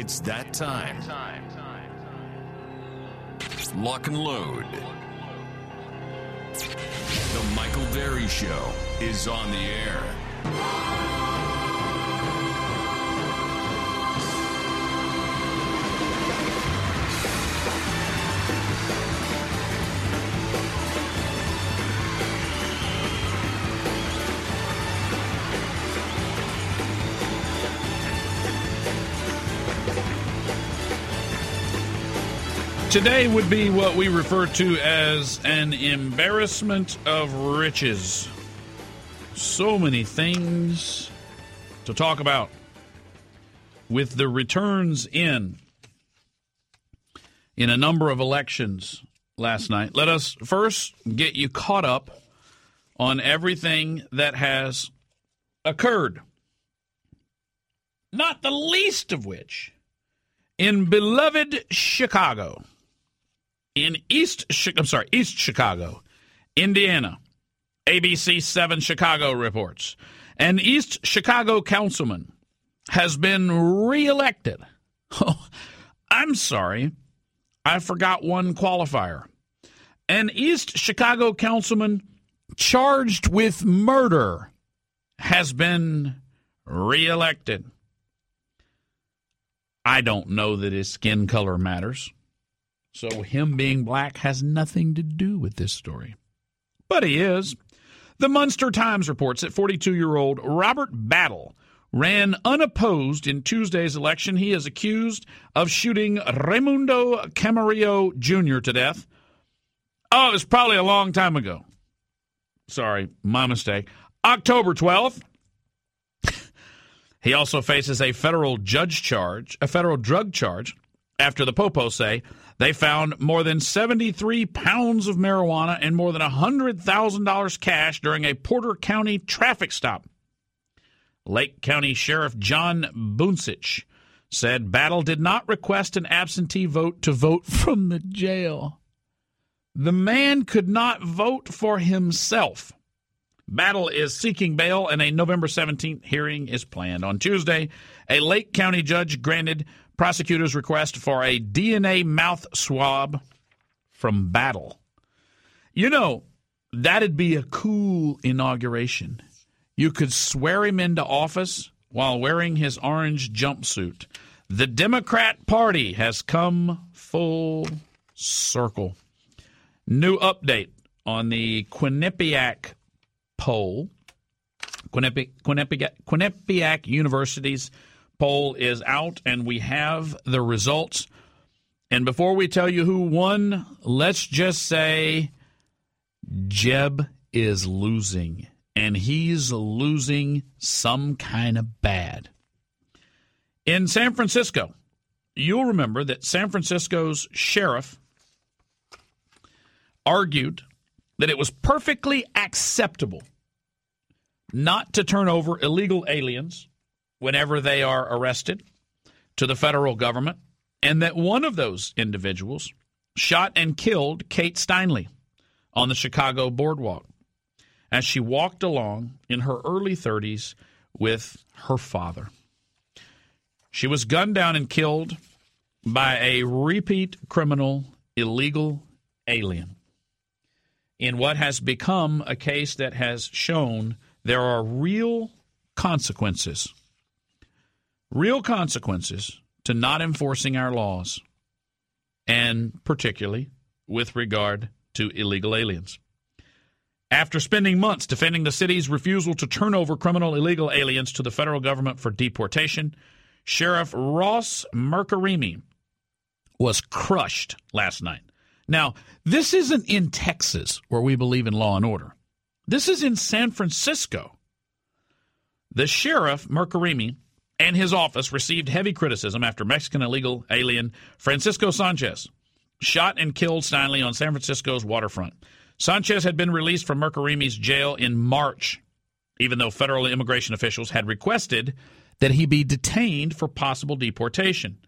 It's that time. Lock and load. The Michael Berry Show is on the air. Today would be what we refer to as an embarrassment of riches. So many things to talk about with the returns in in a number of elections last night. Let us first get you caught up on everything that has occurred. Not the least of which in beloved Chicago in East, I'm sorry, East Chicago, Indiana. ABC 7 Chicago reports. An East Chicago councilman has been reelected. Oh, I'm sorry. I forgot one qualifier. An East Chicago councilman charged with murder has been reelected. I don't know that his skin color matters. So him being black has nothing to do with this story. But he is. The Munster Times reports that 42 year old Robert Battle ran unopposed in Tuesday's election. He is accused of shooting Raimundo Camarillo Jr. to death. Oh, it was probably a long time ago. Sorry, my mistake. October 12th. he also faces a federal judge charge, a federal drug charge, after the Popo say they found more than 73 pounds of marijuana and more than $100,000 cash during a Porter County traffic stop. Lake County Sheriff John Buncich said Battle did not request an absentee vote to vote from the jail. The man could not vote for himself. Battle is seeking bail, and a November 17th hearing is planned. On Tuesday, a Lake County judge granted prosecutors' request for a DNA mouth swab from Battle. You know, that'd be a cool inauguration. You could swear him into office while wearing his orange jumpsuit. The Democrat Party has come full circle. New update on the Quinnipiac poll. Quinnipiac, Quinnipiac, Quinnipiac University's poll is out and we have the results. And before we tell you who won, let's just say Jeb is losing. And he's losing some kind of bad. In San Francisco, you'll remember that San Francisco's sheriff argued that it was perfectly acceptable not to turn over illegal aliens whenever they are arrested to the federal government, and that one of those individuals shot and killed Kate Steinle on the Chicago boardwalk as she walked along in her early 30s with her father. She was gunned down and killed by a repeat criminal illegal alien in what has become a case that has shown there are real consequences real consequences to not enforcing our laws, and particularly with regard to illegal aliens. After spending months defending the city's refusal to turn over criminal illegal aliens to the federal government for deportation, Sheriff Ross Mirkarimi was crushed last night. Now, this isn't in Texas where we believe in law and order. This is in San Francisco The sheriff, Mirkarimi, and his office received heavy criticism after Mexican illegal alien Francisco Sanchez shot and killed Steinle on San Francisco's waterfront. Sanchez had been released from Mirkarimi's jail in March, even though federal immigration officials had requested that he be detained for possible deportation.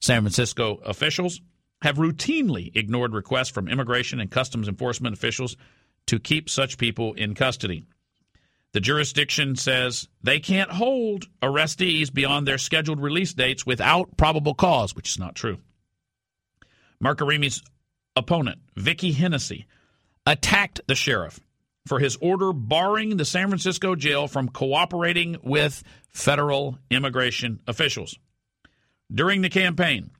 San Francisco officials have routinely ignored requests from immigration and customs enforcement officials to keep such people in custody. The jurisdiction says they can't hold arrestees beyond their scheduled release dates without probable cause, which is not true. Mirkarimi's opponent, Vicky Hennessy, attacked the sheriff for his order barring the San Francisco jail from cooperating with federal immigration officials. During the campaign,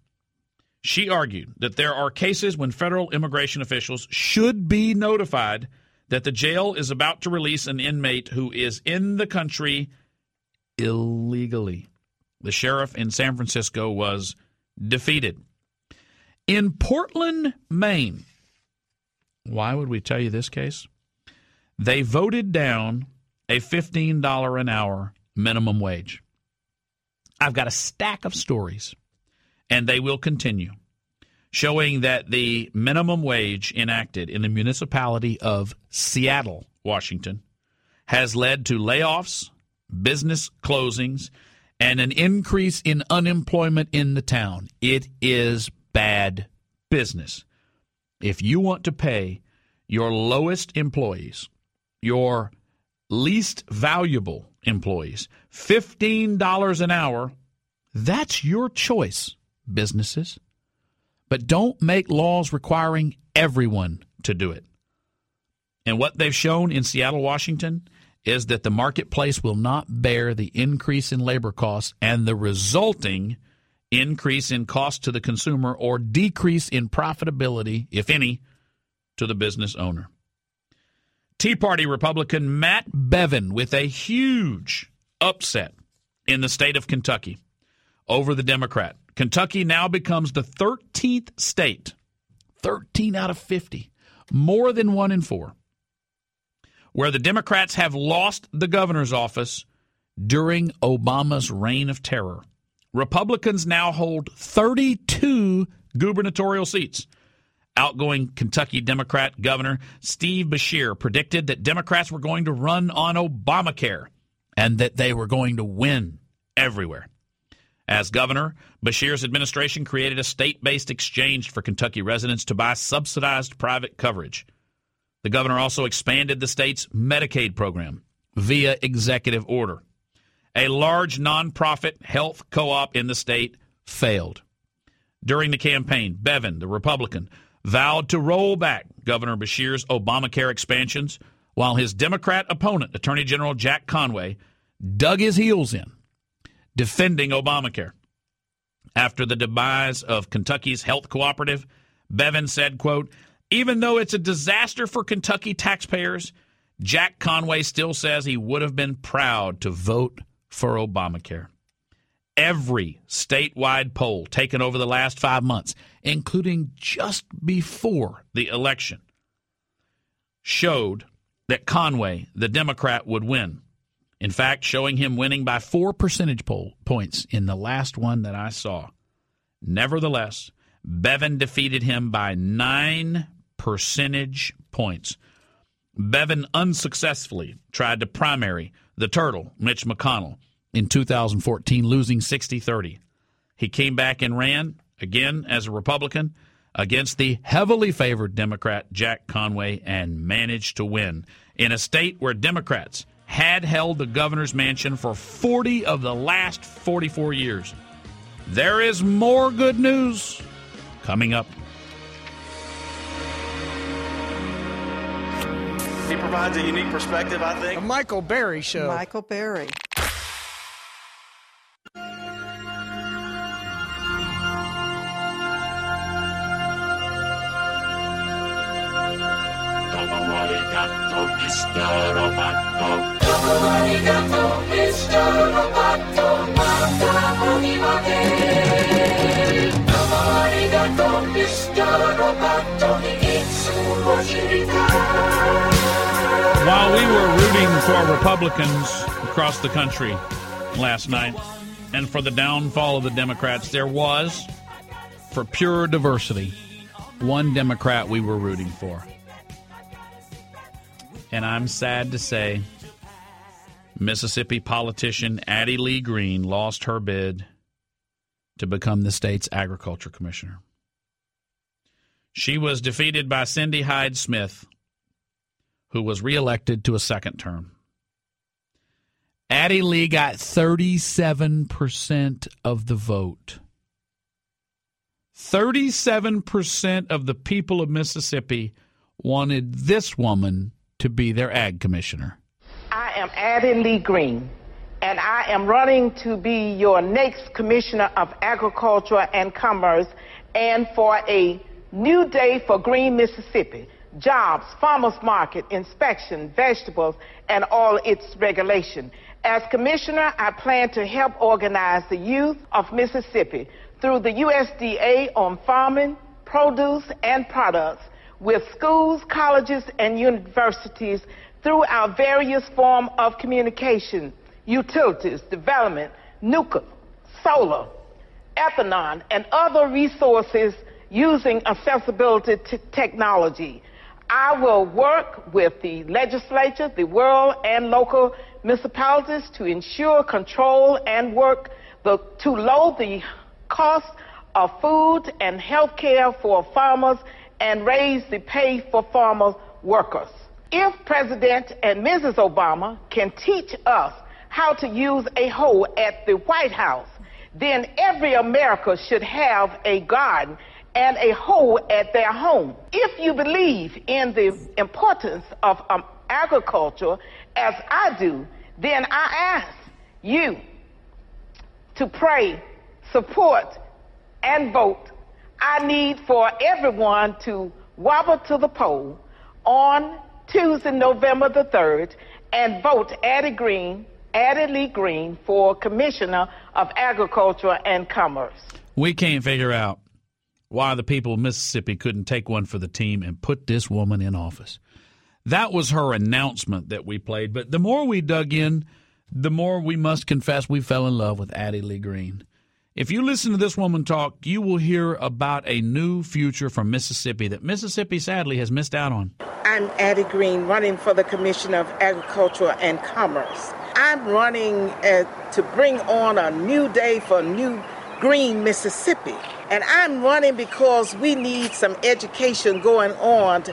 she argued that there are cases when federal immigration officials should be notified that the jail is about to release an inmate who is in the country illegally. The sheriff in San Francisco was defeated. In Portland, Maine, why would we tell you this case? They voted down a $15 an hour minimum wage. I've got a stack of stories, and they will continue, showing that the minimum wage enacted in the municipality of Seattle, Washington, has led to layoffs, business closings, and an increase in unemployment in the town. It is bad business. If you want to pay your lowest employees your least valuable employees $15 an hour, that's your choice, businesses. But don't make laws requiring everyone to do it. And what they've shown in Seattle, Washington, is that the marketplace will not bear the increase in labor costs and the resulting increase in cost to the consumer or decrease in profitability, if any, to the business owner. Tea Party Republican Matt Bevin with a huge upset in the state of Kentucky over the Democrat. Kentucky now becomes the 13th state, 13 out of 50, more than one in four, where the Democrats have lost the governor's office during Obama's reign of terror. Republicans now hold 32 gubernatorial seats. Outgoing Kentucky Democrat Governor Steve Beshear predicted that Democrats were going to run on Obamacare and that they were going to win everywhere. As governor, Beshear's administration created a state based exchange for Kentucky residents to buy subsidized private coverage. The governor also expanded the state's Medicaid program via executive order. A large nonprofit health co op in the state failed. During the campaign, Bevin, the Republican, vowed to roll back Governor Beshear's Obamacare expansions, while his Democrat opponent, Attorney General Jack Conway, dug his heels in, defending Obamacare. After the demise of Kentucky's health cooperative, Bevin said, quote, even though it's a disaster for Kentucky taxpayers, Jack Conway still says he would have been proud to vote for Obamacare every statewide poll taken over the last five months, including just before the election, showed that Conway, the Democrat, would win. In fact, showing him winning by four percentage points in the last one that I saw. Nevertheless, Bevin defeated him by nine percentage points. Bevin unsuccessfully tried to primary the turtle, Mitch McConnell in 2014, losing 60 30. He came back and ran again as a Republican against the heavily favored Democrat Jack Conway and managed to win in a state where Democrats had held the governor's mansion for 40 of the last 44 years. There is more good news coming up. He provides a unique perspective, I think. The Michael Berry Show. Michael Berry. While we were rooting for Republicans across the country last night and for the downfall of the Democrats, there was, for pure diversity, one Democrat we were rooting for. And I'm sad to say, Mississippi politician Addie Lee Green lost her bid to become the state's agriculture commissioner. She was defeated by Cindy Hyde Smith, who was reelected to a second term. Addie Lee got 37% of the vote. 37% of the people of Mississippi wanted this woman to be their ag commissioner. I am Addie Lee Green, and I am running to be your next Commissioner of Agriculture and Commerce and for a new day for Green Mississippi jobs, farmers market, inspection, vegetables, and all its regulation. As commissioner, I plan to help organize the youth of Mississippi through the USDA on farming, produce, and products with schools, colleges, and universities through our various forms of communication, utilities, development, nuclear, solar, ethanol, and other resources using accessibility technology. I will work with the legislature, the world, and local municipalities to ensure control and work the, to lower the cost of food and health care for farmers and raise the pay for farmer workers. If President and Mrs. Obama can teach us how to use a hoe at the White House, then every America should have a garden and a hoe at their home. If you believe in the importance of um, agriculture, as I do, then I ask you to pray, support, and vote. I need for everyone to wobble to the poll on Tuesday, November the 3rd, and vote Addie Green, Addie Lee Green for Commissioner of Agriculture and Commerce. We can't figure out why the people of Mississippi couldn't take one for the team and put this woman in office. That was her announcement that we played. But the more we dug in, the more we must confess we fell in love with Addie Lee Green. If you listen to this woman talk, you will hear about a new future for Mississippi that Mississippi sadly has missed out on. I'm Addie Green, running for the Commission of Agriculture and Commerce. I'm running uh, to bring on a new day for new green Mississippi. And I'm running because we need some education going on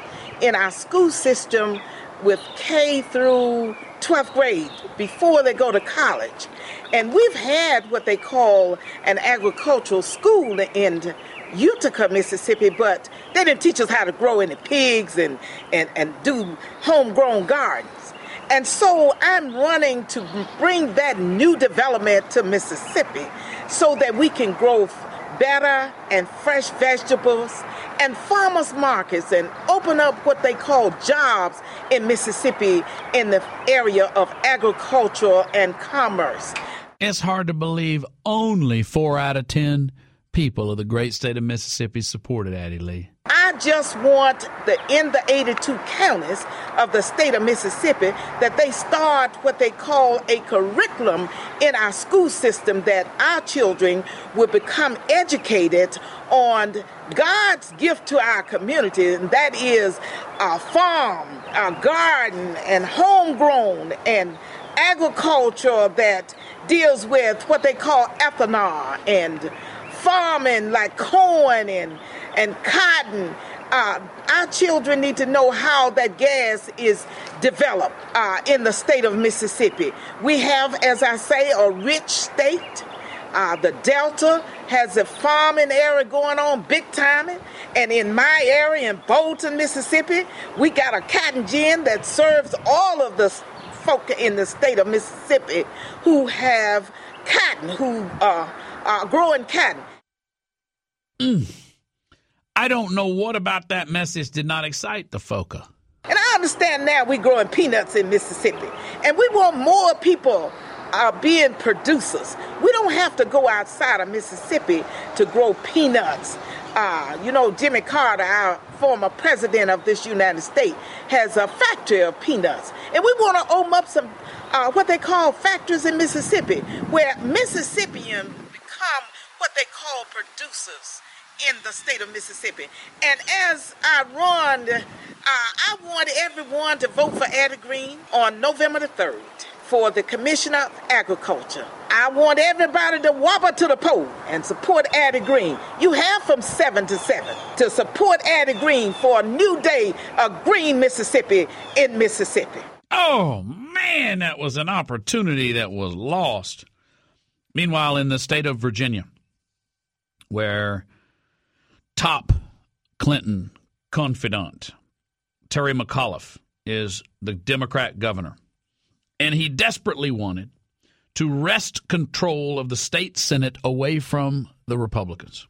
in our school system with K through 12th grade before they go to college. And we've had what they call an agricultural school in Utica, Mississippi, but they didn't teach us how to grow any pigs and, and, and do homegrown gardens. And so I'm running to bring that new development to Mississippi so that we can grow better and fresh vegetables and farmers markets and open up what they call jobs in Mississippi in the area of agriculture and commerce. It's hard to believe only four out of ten people of the great state of Mississippi supported Addie Lee. I just want the in the 82 counties of the state of Mississippi that they start what they call a curriculum in our school system that our children will become educated on God's gift to our community, and that is a farm, a garden, and homegrown and agriculture that deals with what they call ethanol and farming like corn and, and cotton. Uh, our children need to know how that gas is developed uh, in the state of Mississippi. We have, as I say, a rich state. Uh, the Delta has a farming area going on big time. And in my area in Bolton, Mississippi, we got a cotton gin that serves all of the folk in the state of Mississippi who have cotton, who uh, are growing cotton. Mm. I don't know what about that message did not excite the FOCA. And I understand now we're growing peanuts in Mississippi. And we want more people uh, being producers. We don't have to go outside of Mississippi to grow peanuts. Uh, you know, Jimmy Carter, our former president of this United States has a factory of peanuts. And we want to open up some, uh, what they call factories in Mississippi, where Mississippians become what they call producers in the state of Mississippi. And as I run, uh, I want everyone to vote for Addie Green on November the 3rd for the Commissioner of Agriculture. I want everybody to wobble to the poll and support Addie Green. You have from 7 to 7 to support Addie Green for a new day of green Mississippi in Mississippi. Oh, man, that was an opportunity that was lost. Meanwhile, in the state of Virginia, where top Clinton confidant Terry McAuliffe is the Democrat governor, and he desperately wanted to wrest control of the state Senate away from the Republicans.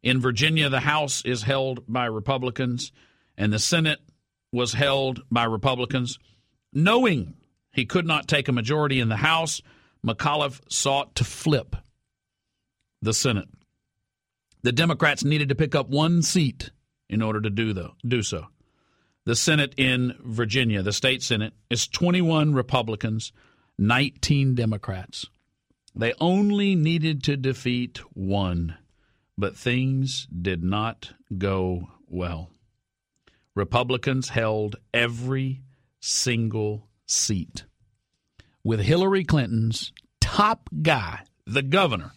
In Virginia, the House is held by Republicans, and the Senate was held by Republicans. Knowing he could not take a majority in the House, McAuliffe sought to flip the Senate. The Democrats needed to pick up one seat in order to do, the, do so. The Senate in Virginia, the state Senate, is 21 Republicans, 19 Democrats. They only needed to defeat one, but things did not go well. Republicans held every single seat, with Hillary Clinton's top guy, the governor,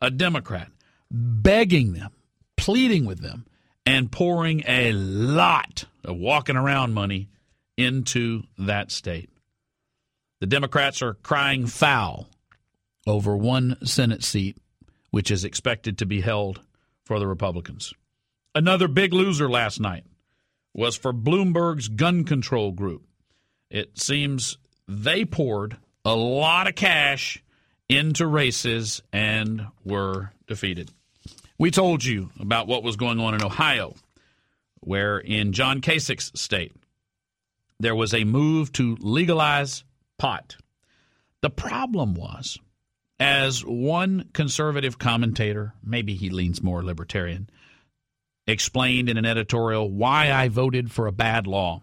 a Democrat, begging them, pleading with them, and pouring a lot of walking around money into that state. The Democrats are crying foul over one Senate seat, which is expected to be held for the Republicans. Another big loser last night was for Bloomberg's gun control group. It seems they poured a lot of cash into races and were defeated. We told you about what was going on in Ohio, where in John Kasich's state, there was a move to legalize pot. The problem was, as one conservative commentator, maybe he leans more libertarian, explained in an editorial why I voted for a bad law.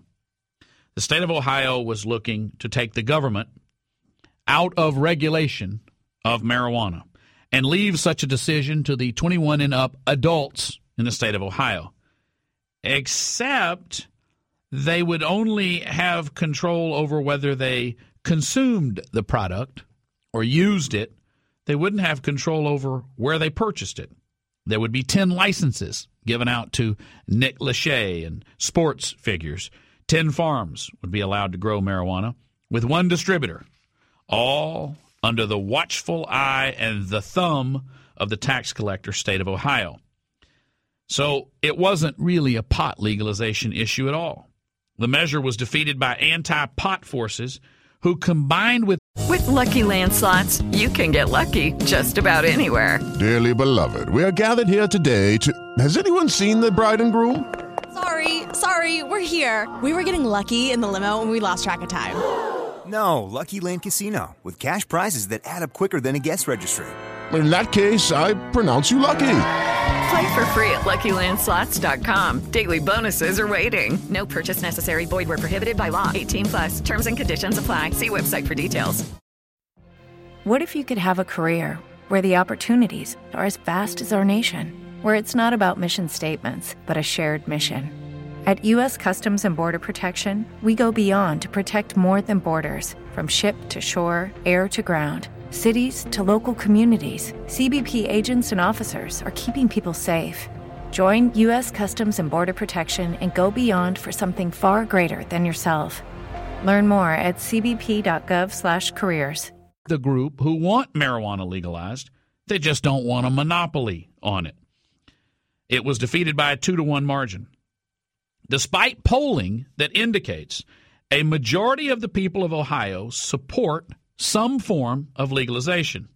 The state of Ohio was looking to take the government out of regulation of marijuana and leave such a decision to the 21 and up adults in the state of Ohio. Except they would only have control over whether they consumed the product or used it. They wouldn't have control over where they purchased it. There would be 10 licenses given out to Nick Lachey and sports figures. 10 farms would be allowed to grow marijuana with one distributor, all under the watchful eye and the thumb of the tax collector state of Ohio. So it wasn't really a pot legalization issue at all. The measure was defeated by anti pot forces who combined with. With lucky landslots, you can get lucky just about anywhere. Dearly beloved, we are gathered here today to. Has anyone seen the bride and groom? Sorry, sorry, we're here. We were getting lucky in the limo and we lost track of time. No, Lucky Land Casino, with cash prizes that add up quicker than a guest registry. In that case, I pronounce you lucky. Play for free at LuckyLandSlots.com. Daily bonuses are waiting. No purchase necessary. Void where prohibited by law. 18 plus. Terms and conditions apply. See website for details. What if you could have a career where the opportunities are as vast as our nation, where it's not about mission statements, but a shared mission? At U.S. Customs and Border Protection, we go beyond to protect more than borders from ship to shore, air to ground cities to local communities, CBP agents and officers are keeping people safe. Join U.S. Customs and Border Protection and go beyond for something far greater than yourself. Learn more at cbp.gov/careers. The group who want marijuana legalized, they just don't want a monopoly on it. It was defeated by a two to one margin, despite polling that indicates a majority of the people of Ohio support some form of legalization.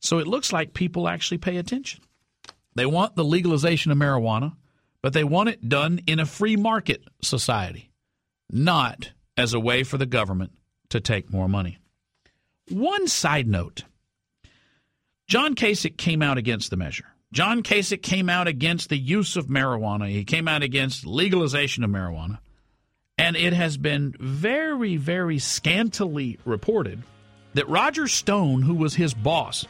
So it looks like people actually pay attention. They want the legalization of marijuana, but they want it done in a free market society, not as a way for the government to take more money. One side note John Kasich came out against the measure, John Kasich came out against the use of marijuana. He came out against legalization of marijuana. And it has been very, very scantily reported that Roger Stone, who was his boss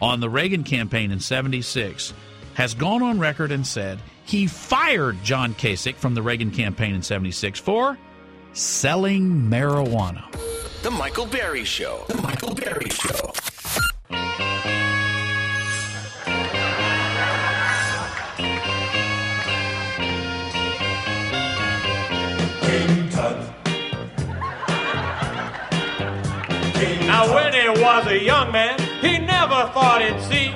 on the Reagan campaign in 76, has gone on record and said he fired John Kasich from the Reagan campaign in 76 for selling marijuana. The Michael Berry Show. The Michael Berry Show. Now, when he was a young man, he never thought he'd see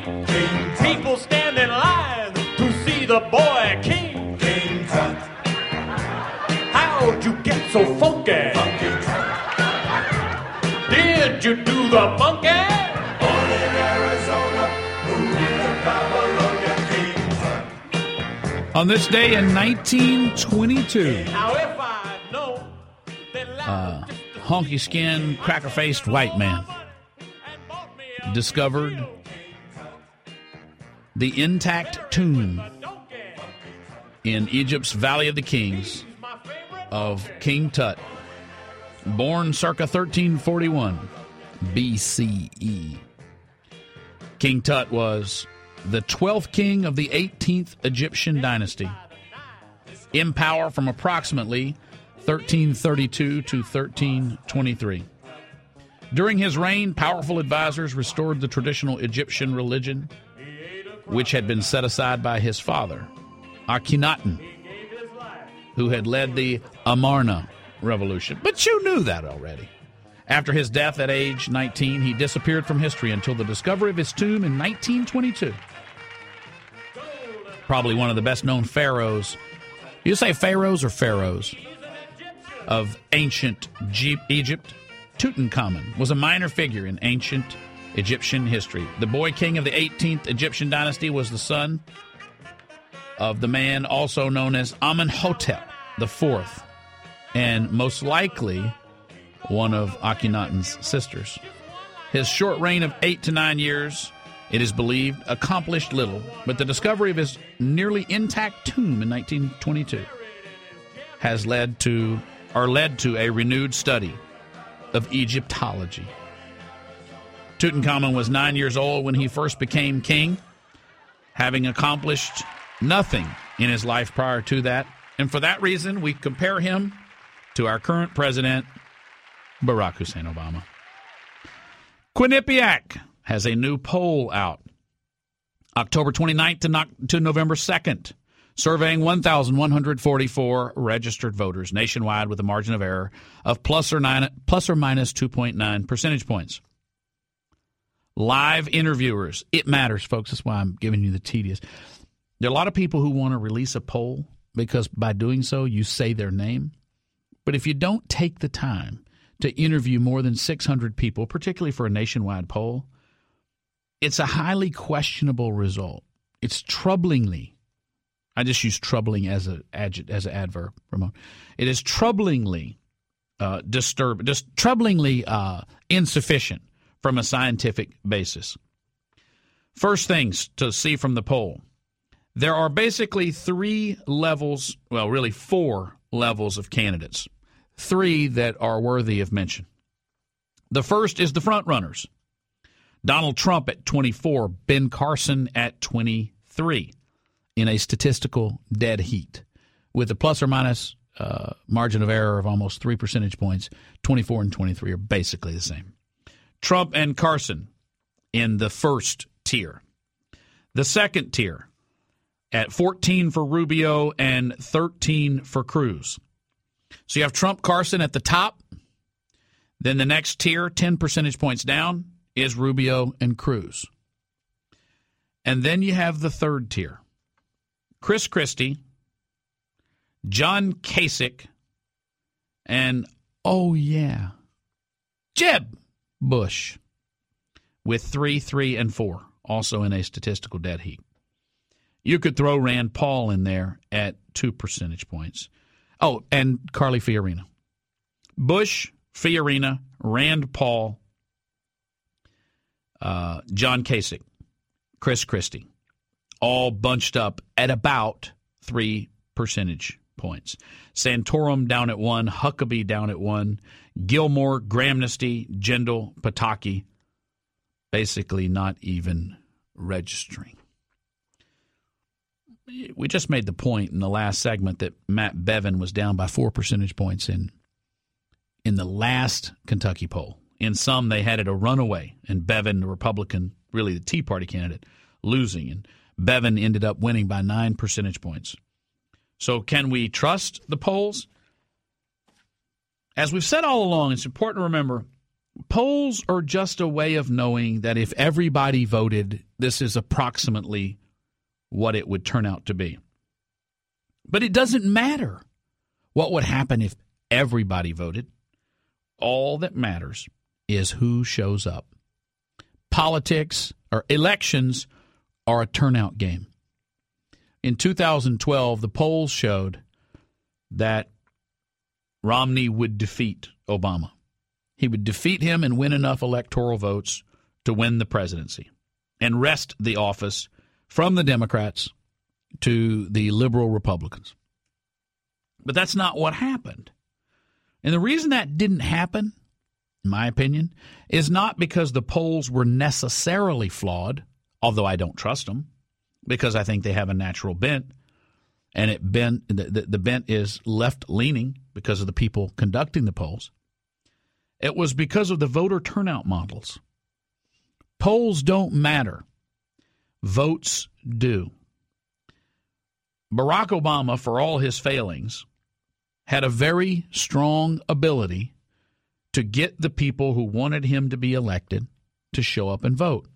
people stand in line to see the boy king. King Tut. How'd you get so funky? Did you do the monkey? Born in Arizona, moved to Babylonia, King Tut. On this day in 1922, Now, if I know uh, honky skinned, cracker faced white man discovered the intact tomb in Egypt's Valley of the Kings of King Tut, born circa 1341 BCE. King Tut was the 12th king of the 18th Egyptian dynasty, in power from approximately 1332 to 1323. During his reign, powerful advisors restored the traditional Egyptian religion, which had been set aside by his father, Akhenaten, who had led the Amarna revolution. But you knew that already. After his death at age 19, he disappeared from history until the discovery of his tomb in 1922. Probably one of the best known pharaohs. You say pharaohs or pharaohs? Of ancient Egypt, Tutankhamun was a minor figure in ancient Egyptian history. The boy king of the 18th Egyptian dynasty was the son of the man also known as Amenhotep Fourth, and most likely one of Akhenaten's sisters. His short reign of eight to nine years, it is believed, accomplished little, but the discovery of his nearly intact tomb in 1922 has led to or led to a renewed study of Egyptology. Tutankhamun was nine years old when he first became king, having accomplished nothing in his life prior to that. And for that reason, we compare him to our current president, Barack Hussein Obama. Quinnipiac has a new poll out October 29th to, no- to November 2nd, surveying 1,144 registered voters nationwide with a margin of error of plus or, nine, plus or minus 2.9 percentage points. Live interviewers. It matters, folks. That's why I'm giving you the tedious. There are a lot of people who want to release a poll because by doing so, you say their name. But if you don't take the time to interview more than 600 people, particularly for a nationwide poll, it's a highly questionable result. It's troublingly, I just use troubling as a as an adverb, Ramon. It is troublingly uh, disturb, just troublingly uh, insufficient from a scientific basis. First things to see from the poll there are basically three levels, well, really four levels of candidates, three that are worthy of mention. The first is the front runners Donald Trump at 24, Ben Carson at 23 in a statistical dead heat with a plus or minus uh, margin of error of almost three percentage points. 24 and 23 are basically the same. Trump and Carson in the first tier. The second tier at 14 for Rubio and 13 for Cruz. So you have Trump Carson at the top. Then the next tier, 10 percentage points down, is Rubio and Cruz. And then you have the third tier Chris Christie, John Kasich, and oh, yeah, Jeb Bush with three, three, and four, also in a statistical dead heat. You could throw Rand Paul in there at two percentage points. Oh, and Carly Fiorina. Bush, Fiorina, Rand Paul, uh, John Kasich, Chris Christie. All bunched up at about three percentage points. Santorum down at one, Huckabee down at one, Gilmore, Grahamnesty, Jindal, Pataki, basically not even registering. We just made the point in the last segment that Matt Bevin was down by four percentage points in in the last Kentucky poll. In some, they had it a runaway, and Bevin, the Republican, really the Tea Party candidate, losing, and Bevin ended up winning by nine percentage points. So, can we trust the polls? As we've said all along, it's important to remember polls are just a way of knowing that if everybody voted, this is approximately what it would turn out to be. But it doesn't matter what would happen if everybody voted. All that matters is who shows up. Politics or elections are a turnout game. In 2012, the polls showed that Romney would defeat Obama. He would defeat him and win enough electoral votes to win the presidency and wrest the office from the Democrats to the liberal Republicans. But that's not what happened. And the reason that didn't happen, in my opinion, is not because the polls were necessarily flawed, although I don't trust them because I think they have a natural bent, and it bent the, the, the bent is left leaning because of the people conducting the polls. It was because of the voter turnout models. Polls don't matter. Votes do. Barack Obama, for all his failings, had a very strong ability to get the people who wanted him to be elected to show up and vote.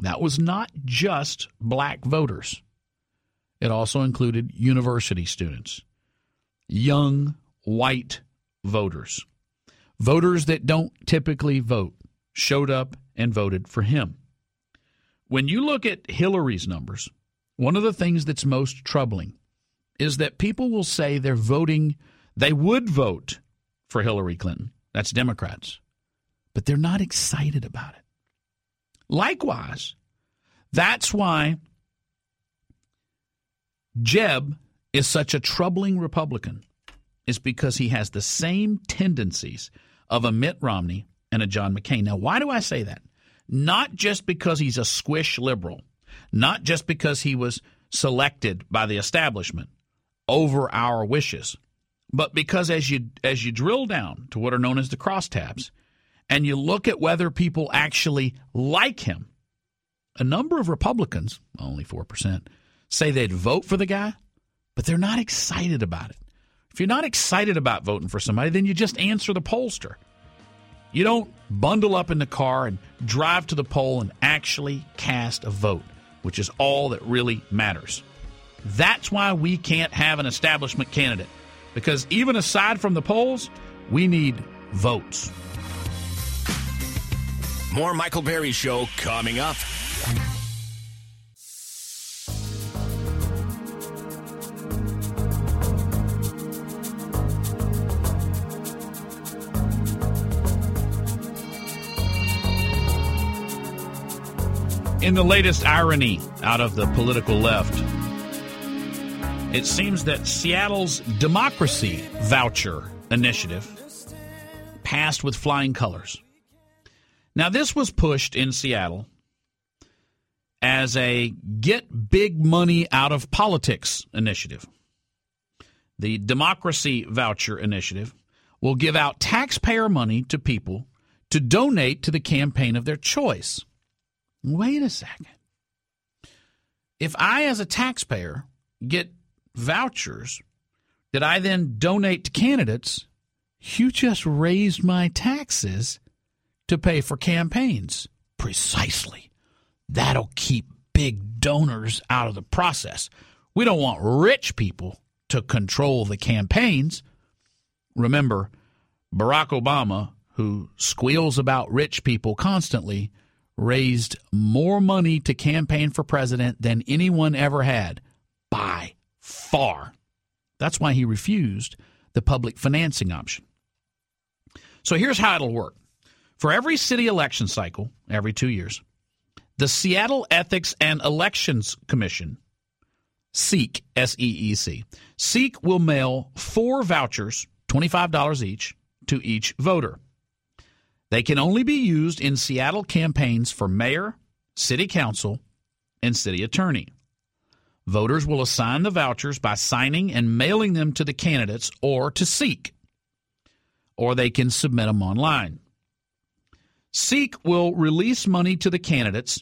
That was not just black voters, it also included university students, young white voters, voters that don't typically vote, showed up and voted for him. When you look at Hillary's numbers, one of the things that's most troubling is that people will say they're voting, they would vote for Hillary Clinton. That's Democrats. But they're not excited about it. Likewise, that's why Jeb is such a troubling Republican, is because he has the same tendencies of a Mitt Romney and a John McCain. Now, why do I say that? Not just because he's a squish liberal, not just because he was selected by the establishment over our wishes, but because as you as you drill down to what are known as the crosstabs, and you look at whether people actually like him, a number of Republicans, only 4%, say they'd vote for the guy, but they're not excited about it. If you're not excited about voting for somebody, then you just answer the pollster. You don't bundle up in the car and drive to the poll and actually cast a vote, which is all that really matters. That's why we can't have an establishment candidate, because even aside from the polls, we need votes. More Michael Berry Show coming up. In the latest irony out of the political left, it seems that Seattle's democracy voucher initiative passed with flying colors. Now, this was pushed in Seattle as a get big money out of politics initiative. The Democracy Voucher Initiative will give out taxpayer money to people to donate to the campaign of their choice. Wait a second. If I, as a taxpayer, get vouchers that I then donate to candidates, you just raised my taxes to pay for campaigns. Precisely. That'll keep big donors out of the process. We don't want rich people to control the campaigns. Remember, Barack Obama, who squeals about rich people constantly, raised more money to campaign for president than anyone ever had by far. That's why he refused the public financing option. So here's how it'll work for every city election cycle, every two years, The Seattle Ethics and Elections Commission, SEEK, S E E C, SEEK will mail four vouchers, $25 each, to each voter. They can only be used in Seattle campaigns for mayor, city council, and city attorney. Voters will assign the vouchers by signing and mailing them to the candidates or to Seek, or they can submit them online. Seek will release money to the candidates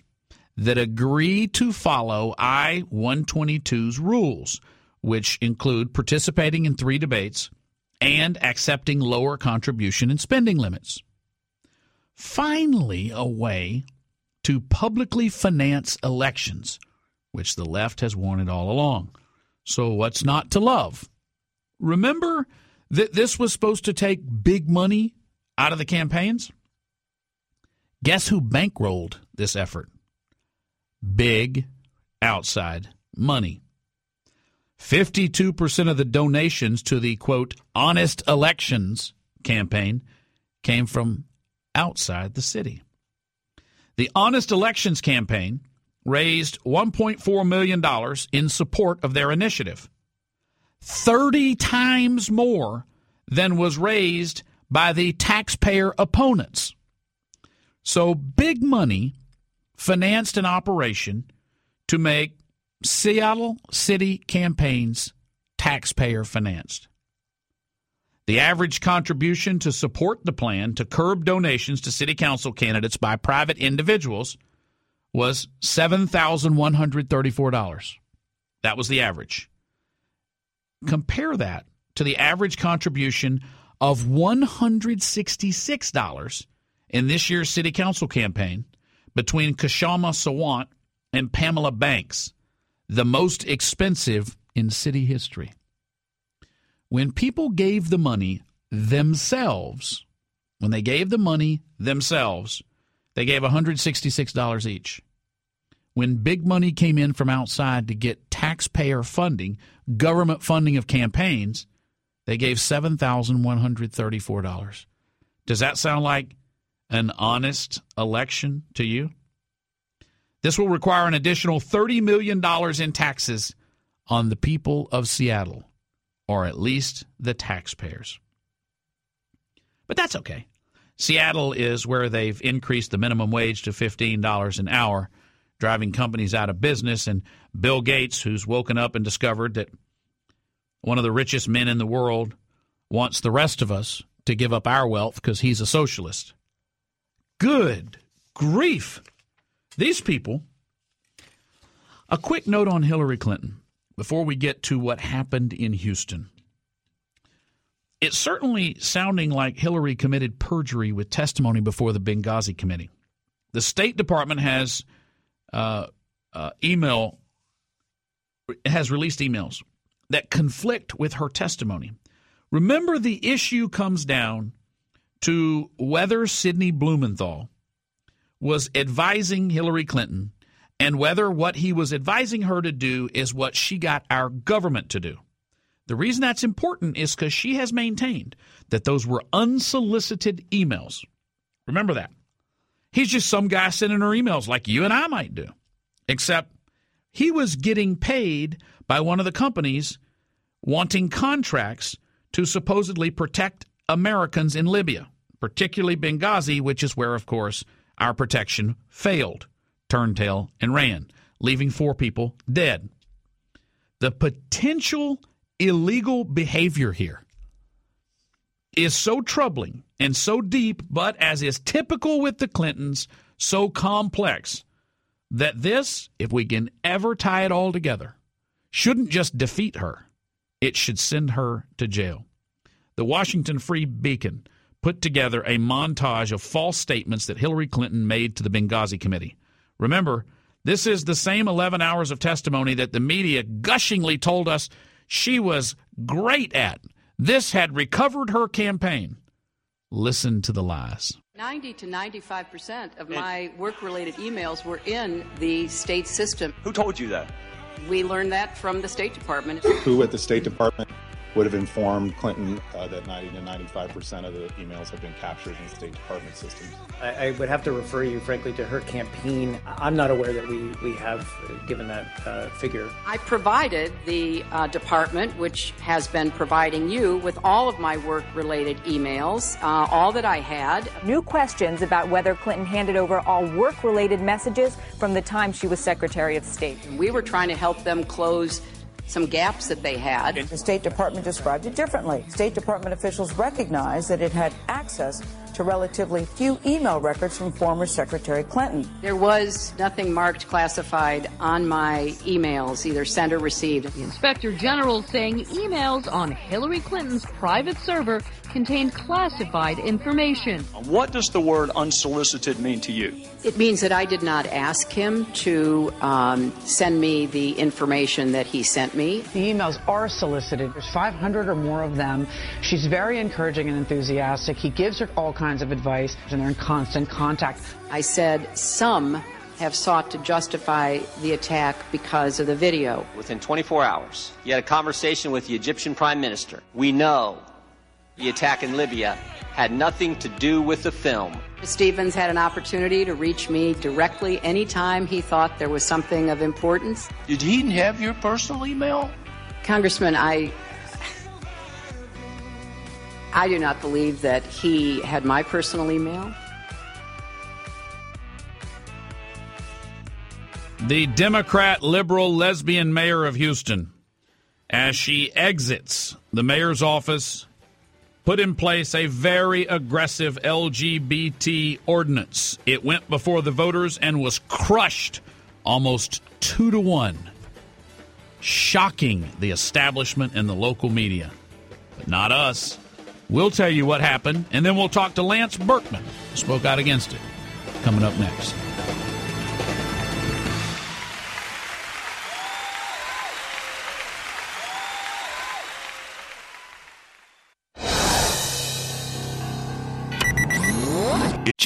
that agree to follow I 122's rules, which include participating in three debates and accepting lower contribution and spending limits. Finally, a way to publicly finance elections, which the left has wanted all along. So, what's not to love? Remember that this was supposed to take big money out of the campaigns? Guess who bankrolled this effort? Big outside money. 52% of the donations to the quote, honest elections campaign came from outside the city. The Honest Elections campaign raised $1.4 million in support of their initiative, 30 times more than was raised by the taxpayer opponents. So, big money financed an operation to make Seattle city campaigns taxpayer financed. The average contribution to support the plan to curb donations to city council candidates by private individuals was $7,134. That was the average. Compare that to the average contribution of $166 in this year's city council campaign between Kshama Sawant and Pamela Banks, the most expensive in city history. When people gave the money themselves, when they gave the money themselves, they gave $166 each. When big money came in from outside to get taxpayer funding, government funding of campaigns, they gave $7,134. Does that sound like an honest election to you? This will require an additional $30 million in taxes on the people of Seattle, or at least the taxpayers. But that's okay. Seattle is where they've increased the minimum wage to $15 an hour, driving companies out of business. And Bill Gates, who's woken up and discovered that one of the richest men in the world wants the rest of us to give up our wealth because he's a socialist. Good grief. These people. A quick note on Hillary Clinton before we get to what happened in Houston. It's certainly sounding like Hillary committed perjury with testimony before the Benghazi committee. The State Department has uh, uh, email has released emails that conflict with her testimony. Remember, the issue comes down to whether Sidney Blumenthal was advising Hillary Clinton and whether what he was advising her to do is what she got our government to do. The reason that's important is because she has maintained that those were unsolicited emails. Remember that. He's just some guy sending her emails like you and I might do, except he was getting paid by one of the companies wanting contracts to supposedly protect Americans in Libya, particularly Benghazi, which is where, of course, our protection failed, turned tail, and ran, leaving four people dead. The potential illegal behavior here is so troubling and so deep, but as is typical with the Clintons, so complex that this, if we can ever tie it all together, shouldn't just defeat her, it should send her to jail. The Washington Free Beacon put together a montage of false statements that Hillary Clinton made to the Benghazi committee. Remember, this is the same 11 hours of testimony that the media gushingly told us she was great at. This had recovered her campaign. Listen to the lies. 90 to 95 percent of my work related emails were in the state system. Who told you that? We learned that from the State Department. Who at the State Department would have informed Clinton uh, that 90 to 95 percent of the emails have been captured in State Department systems. I, I, would have to refer you, frankly, to her campaign. I'm not aware that we, we have given that uh, figure. I provided the uh, department, which has been providing you with all of my work related emails, uh, all that I had. New questions about whether Clinton handed over all work related messages from the time she was Secretary of State. We were trying to help them close some gaps that they had. The State Department described it differently. State Department officials recognized that it had access to relatively few email records from former Secretary Clinton. There was nothing marked classified on my emails, either sent or received. The Inspector General saying emails on Hillary Clinton's private server contained classified information. What does the word unsolicited mean to you? It means that I did not ask him to um, send me the information that he sent me. The emails are solicited. There's 500 or more of them. She's very encouraging and enthusiastic. He gives her all kinds of advice, and they're in constant contact. I said some have sought to justify the attack because of the video. Within 24 hours, you had a conversation with the Egyptian prime minister. We know the attack in Libya had nothing to do with the film. Stevens had an opportunity to reach me directly anytime he thought there was something of importance. Did he have your personal email? Congressman, I I do not believe that he had my personal email. The Democrat liberal lesbian mayor of Houston, as she exits the mayor's office put in place a very aggressive LGBT ordinance. It went before the voters and was crushed almost two to one, shocking the establishment and the local media. But not us. We'll tell you what happened, and then we'll talk to Lance Berkman, who spoke out against it. Coming up next.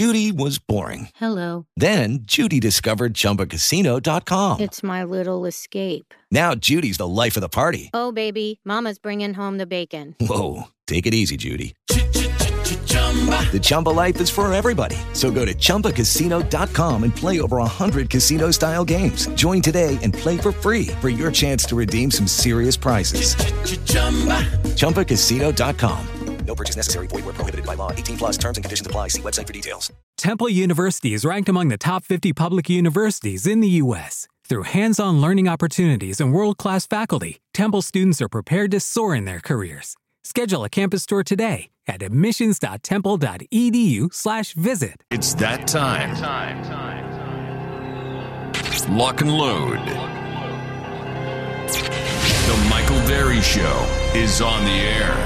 Judy was boring. Hello. Then Judy discovered ChumbaCasino.com. It's my little escape. Now Judy's the life of the party. Oh, baby, Mama's bringing home the bacon. Whoa, take it easy, Judy. The Chumba life is for everybody. So go to ChumbaCasino.com and play over 100 casino style games. Join today and play for free for your chance to redeem some serious prizes. ChumbaCasino.com. No purchase necessary. Void where prohibited by law. 18 plus terms and conditions apply. See website for details. Temple University is ranked among the top 50 public universities in the U.S. Through hands-on learning opportunities and world-class faculty, Temple students are prepared to soar in their careers. Schedule a campus tour today at admissions.temple.edu slash visit. It's that time. time, time, time. Lock and load. The Michael Berry Show is on the air.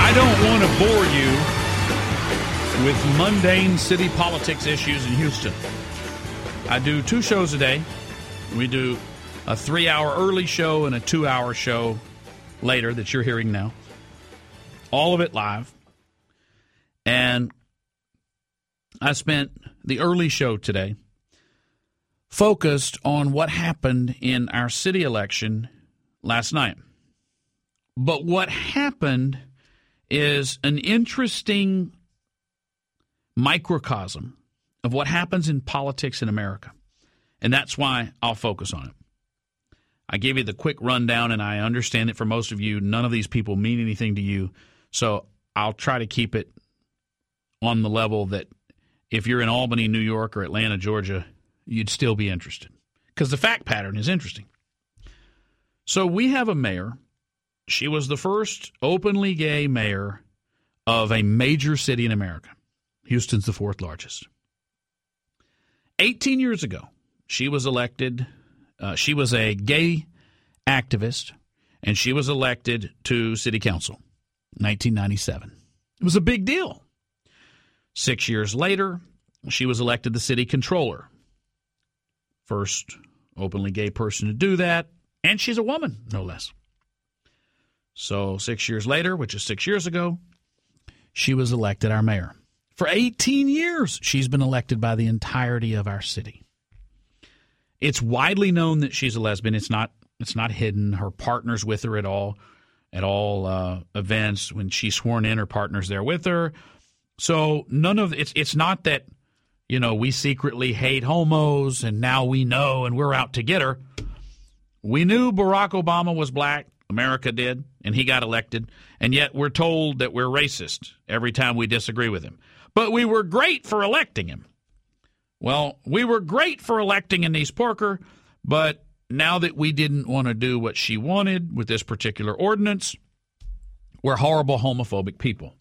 I don't want to bore you with mundane city politics issues in Houston. I do two shows a day. We do a three hour early show and a two hour show later that you're hearing now. All of it live. And I spent the early show today focused on what happened in our city election last night. But what happened is an interesting microcosm of what happens in politics in America. And that's why I'll focus on it. I gave you the quick rundown, and I understand that for most of you, none of these people mean anything to you. So I'll try to keep it on the level that if you're in Albany, New York, or Atlanta, Georgia, you'd still be interested. Because the fact pattern is interesting. So we have a mayor. She was the first openly gay mayor of a major city in America. Houston's the fourth largest. 18 years ago, she was elected. Uh, she was a gay activist, and she was elected to city council 1997. It was a big deal. Six years later, she was elected the city controller. First openly gay person to do that, and she's a woman, no less. So, six years later, which is six years ago, she was elected our mayor. For 18 years, she's been elected by the entirety of our city. It's widely known that she's a lesbian. It's not. It's not hidden. Her partner's with her at all, at all uh, events. When she's sworn in, her partner's there with her. So none of it's. It's not that you know we secretly hate homos and now we know and we're out to get her. We knew Barack Obama was black. America did, and he got elected. And yet we're told that we're racist every time we disagree with him. But we were great for electing him. Well, we were great for electing Annise Parker, but now that we didn't want to do what she wanted with this particular ordinance, we're horrible homophobic people.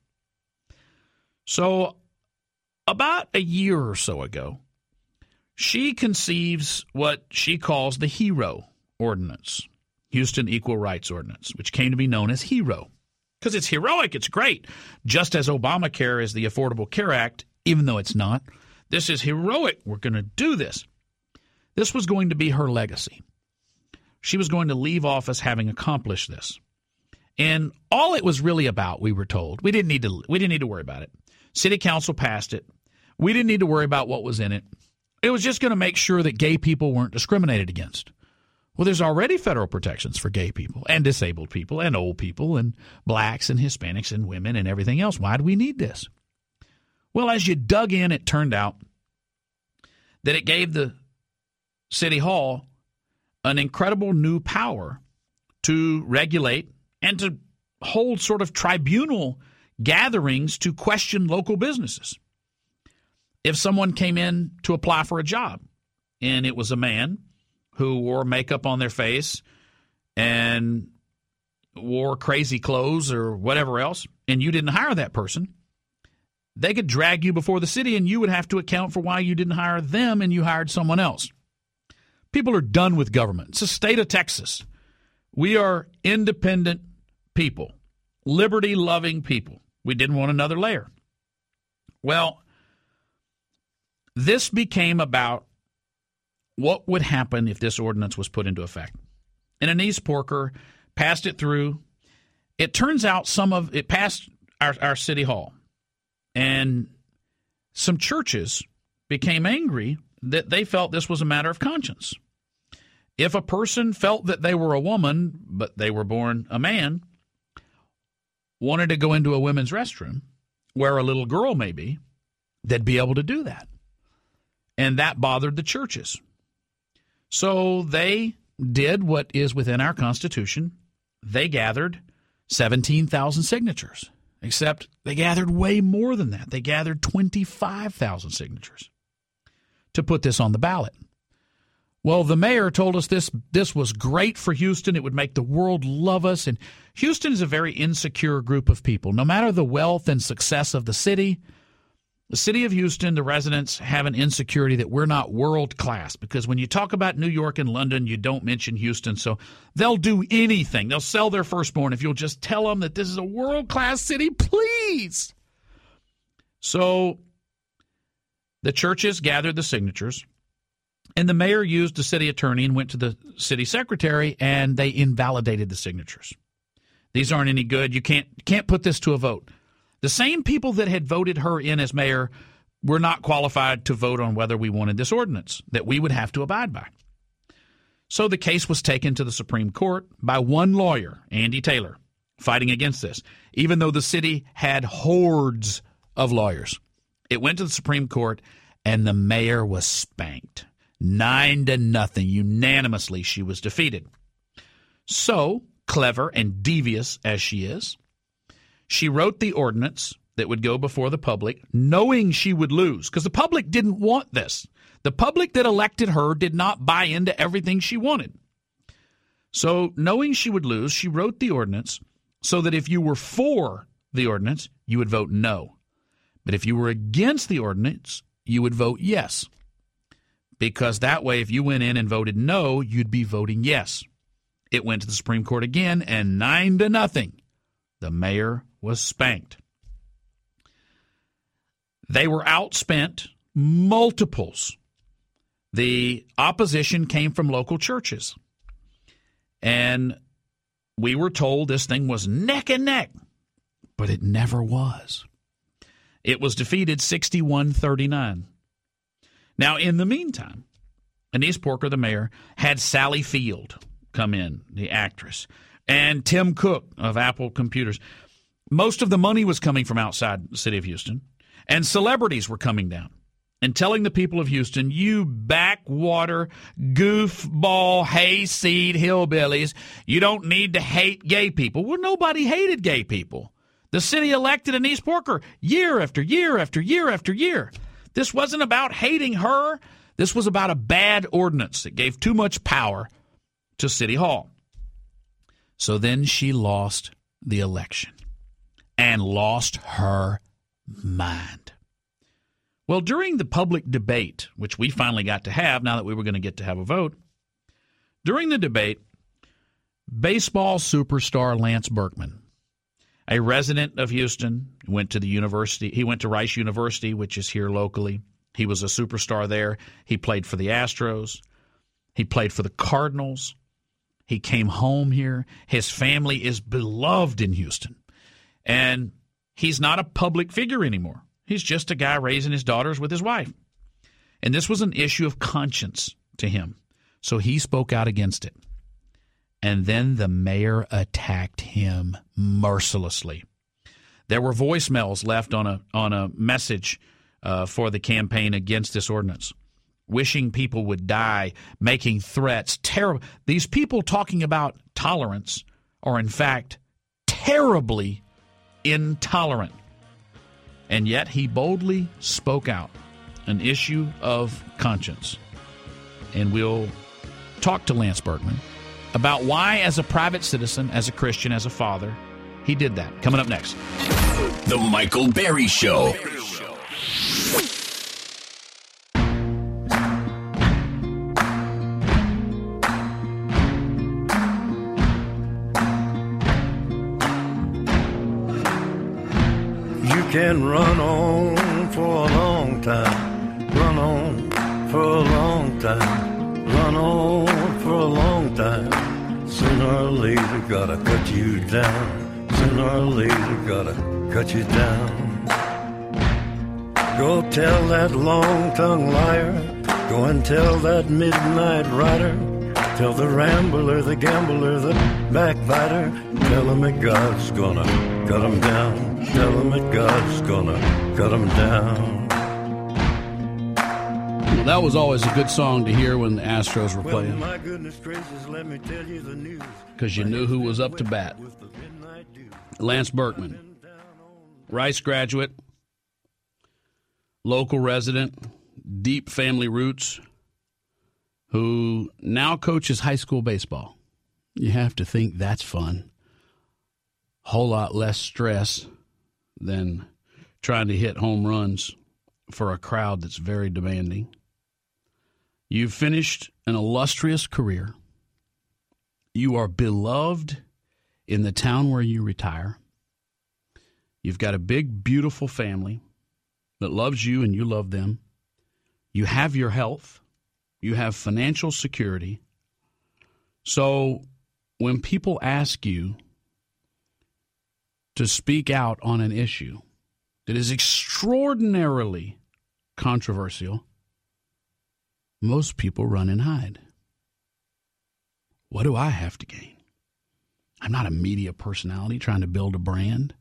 So, about a year or so ago, she conceives what she calls the HERO ordinance, Houston Equal Rights Ordinance, which came to be known as HERO. Because it's heroic, it's great. Just as Obamacare is the Affordable Care Act, even though it's not. This is heroic. We're going to do this. This was going to be her legacy. She was going to leave office having accomplished this. And all it was really about, we were told, we didn't need to we didn't need to worry about it. City council passed it. We didn't need to worry about what was in it. It was just going to make sure that gay people weren't discriminated against. Well, there's already federal protections for gay people and disabled people and old people and blacks and Hispanics and women and everything else. Why do we need this? Well, as you dug in, it turned out that it gave the City Hall an incredible new power to regulate and to hold sort of tribunal gatherings to question local businesses. If someone came in to apply for a job and it was a man who wore makeup on their face and wore crazy clothes or whatever else, and you didn't hire that person, they could drag you before the city and you would have to account for why you didn't hire them and you hired someone else. People are done with government. It's the state of Texas. We are independent people, liberty loving people. We didn't want another layer. Well, this became about what would happen if this ordinance was put into effect. And Annise Parker passed it through. It turns out some of it passed our, our city hall. And some churches became angry that they felt this was a matter of conscience. If a person felt that they were a woman, but they were born a man, wanted to go into a women's restroom where a little girl may be, they'd be able to do that. And that bothered the churches. So they did what is within our Constitution. They gathered 17,000 signatures, except they gathered way more than that. They gathered 25,000 signatures to put this on the ballot. Well, the mayor told us this this was great for Houston. It would make the world love us. And Houston is a very insecure group of people. No matter the wealth and success of the city, the city of Houston, the residents have an insecurity that we're not world class because when you talk about New York and London, you don't mention Houston. So they'll do anything. They'll sell their firstborn if you'll just tell them that this is a world class city, please. So the churches gathered the signatures. And the mayor used the city attorney and went to the city secretary, and they invalidated the signatures. These aren't any good. You can't can't put this to a vote. The same people that had voted her in as mayor were not qualified to vote on whether we wanted this ordinance that we would have to abide by. So the case was taken to the Supreme Court by one lawyer, Andy Taylor, fighting against this, even though the city had hordes of lawyers. It went to the Supreme Court, and the mayor was spanked. Nine to nothing. Unanimously, she was defeated. So, clever and devious as she is, she wrote the ordinance that would go before the public, knowing she would lose, because the public didn't want this. The public that elected her did not buy into everything she wanted. So, knowing she would lose, she wrote the ordinance so that if you were for the ordinance, you would vote no. But if you were against the ordinance, you would vote yes because that way, if you went in and voted no, you'd be voting yes. It went to the Supreme Court again, and nine to nothing, the mayor was spanked. They were outspent multiples. The opposition came from local churches. And we were told this thing was neck and neck, but it never was. It was defeated 61 39. Now, in the meantime, Annise Porker, the mayor, had Sally Field come in, the actress, and Tim Cook of Apple Computers. Most of the money was coming from outside the city of Houston, and celebrities were coming down and telling the people of Houston, you backwater, goofball, hayseed hillbillies, you don't need to hate gay people. Well, nobody hated gay people. The city elected Annise Porker year after year after year after year. This wasn't about hating her. This was about a bad ordinance that gave too much power to City Hall. So then she lost the election and lost her mind. Well, during the public debate, which we finally got to have now that we were going to get to have a vote, during the debate, baseball superstar Lance Berkman, a resident of Houston, went to the university. He went to Rice University, which is here locally. He was a superstar there. He played for the Astros. He played for the Cardinals. He came home here. His family is beloved in Houston. And he's not a public figure anymore. He's just a guy raising his daughters with his wife. And this was an issue of conscience to him. So he spoke out against it. And then the mayor attacked him mercilessly. There were voicemails left on a on a message uh, for the campaign against this ordinance, wishing people would die, making threats. Terrible. These people talking about tolerance are in fact terribly intolerant. And yet he boldly spoke out an issue of conscience. And we'll talk to Lance Berkman about why, as a private citizen, as a Christian, as a father, he did that. Coming up next. The Michael Berry Show. You can run on for a long time, run on for a long time, run on for a long time. Sooner or later, gotta cut you down. Sooner or later, gotta cut you down. Go tell that long tongued liar, go and tell that midnight rider. Tell the rambler, the gambler, the backbiter. Tell him that God's gonna cut him down. Tell him that God's gonna cut him down. Well, that was always a good song to hear when the Astros were Well, playing my goodness gracious, let me tell you the news. because you knew who was up to bat. Lance Berkman, Rice graduate, local resident, deep family roots, who now coaches high school baseball. You have to think that's fun. Whole lot less stress than trying to hit home runs for a crowd that's very demanding. You've finished an illustrious career. You are beloved in the town where you retire. You've got a big, beautiful family that loves you and you love them. You have your health. You have financial security. So when people ask you to speak out on an issue that is extraordinarily controversial, most people run and hide. What do I have to gain? I'm not a media personality trying to build a brand.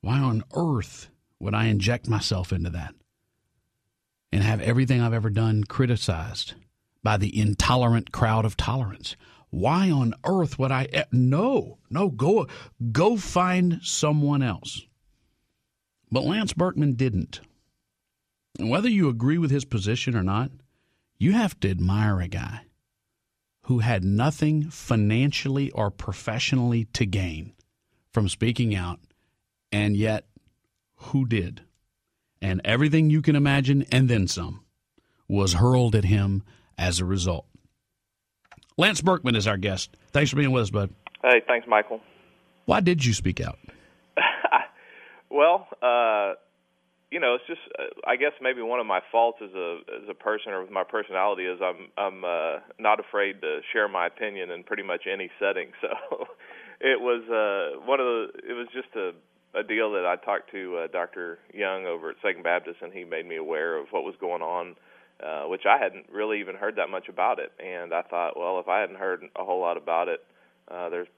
Why on earth would I inject myself into that and have everything I've ever done criticized by the intolerant crowd of tolerance? Why on earth would I? No, no, go go find someone else. But Lance Berkman didn't. And whether you agree with his position or not, you have to admire a guy who had nothing financially or professionally to gain from speaking out, and yet who did? And everything you can imagine and then some was hurled at him as a result. Lance Berkman is our guest. Thanks for being with us, bud. Hey, thanks, Michael. Why did you speak out? Well, uh, you know, it's just uh, I guess maybe one of my faults as a as a person or with my personality is I'm I'm uh, not afraid to share my opinion in pretty much any setting. So it was uh, one of the it was just a a deal that I talked to uh, Dr. Young over at Second Baptist, and he made me aware of what was going on, uh, which I hadn't really even heard that much about it. And I thought, well, if I hadn't heard a whole lot about it, uh, there's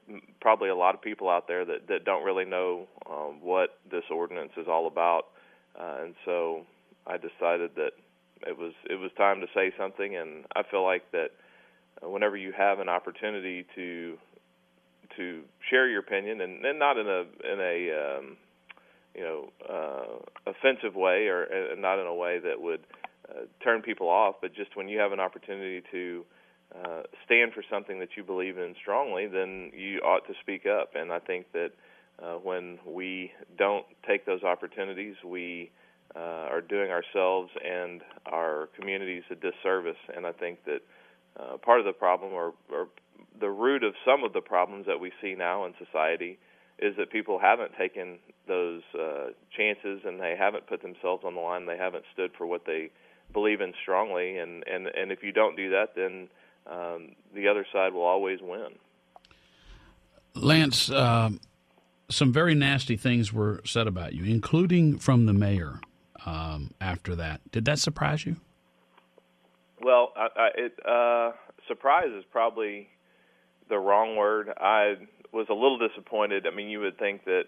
probably a lot of people out there that that don't really know um, what this ordinance is all about, uh, and so I decided that it was it was time to say something, and I feel like that uh, whenever you have an opportunity to to share your opinion, and, and not in a in a um, you know uh, offensive way, or uh, not in a way that would uh, turn people off, but just when you have an opportunity to uh, stand for something that you believe in strongly, then you ought to speak up. And I think that uh, when we don't take those opportunities, we uh, are doing ourselves and our communities a disservice. And I think that uh, part of the problem, or, or the root of some of the problems that we see now in society, is that people haven't taken those uh, chances and they haven't put themselves on the line. They haven't stood for what they believe in strongly. And and and if you don't do that, then um, the other side will always win. Lance, uh, some very nasty things were said about you, including from the mayor. Um, after that, did that surprise you? Well, I, I, it uh, surprise is probably the wrong word. I was a little disappointed. I mean, you would think that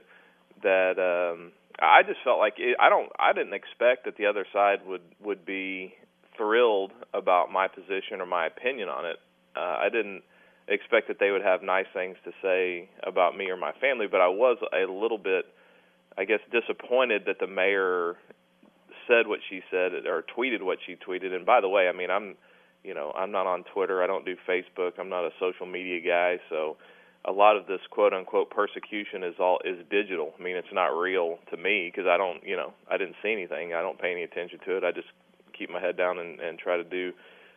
that um, I just felt like it, I don't. I didn't expect that the other side would would be thrilled about my position or my opinion on it. Uh, I didn't expect that they would have nice things to say about me or my family, but I was a little bit, I guess, disappointed that the mayor said what she said or tweeted what she tweeted. And by the way, I mean I'm, you know, I'm not on Twitter. I don't do Facebook. I'm not a social media guy, so a lot of this quote unquote persecution is all is digital. I mean, it's not real to me because I don't, you know, I didn't see anything. I don't pay any attention to it. I just keep my head down and, and try to do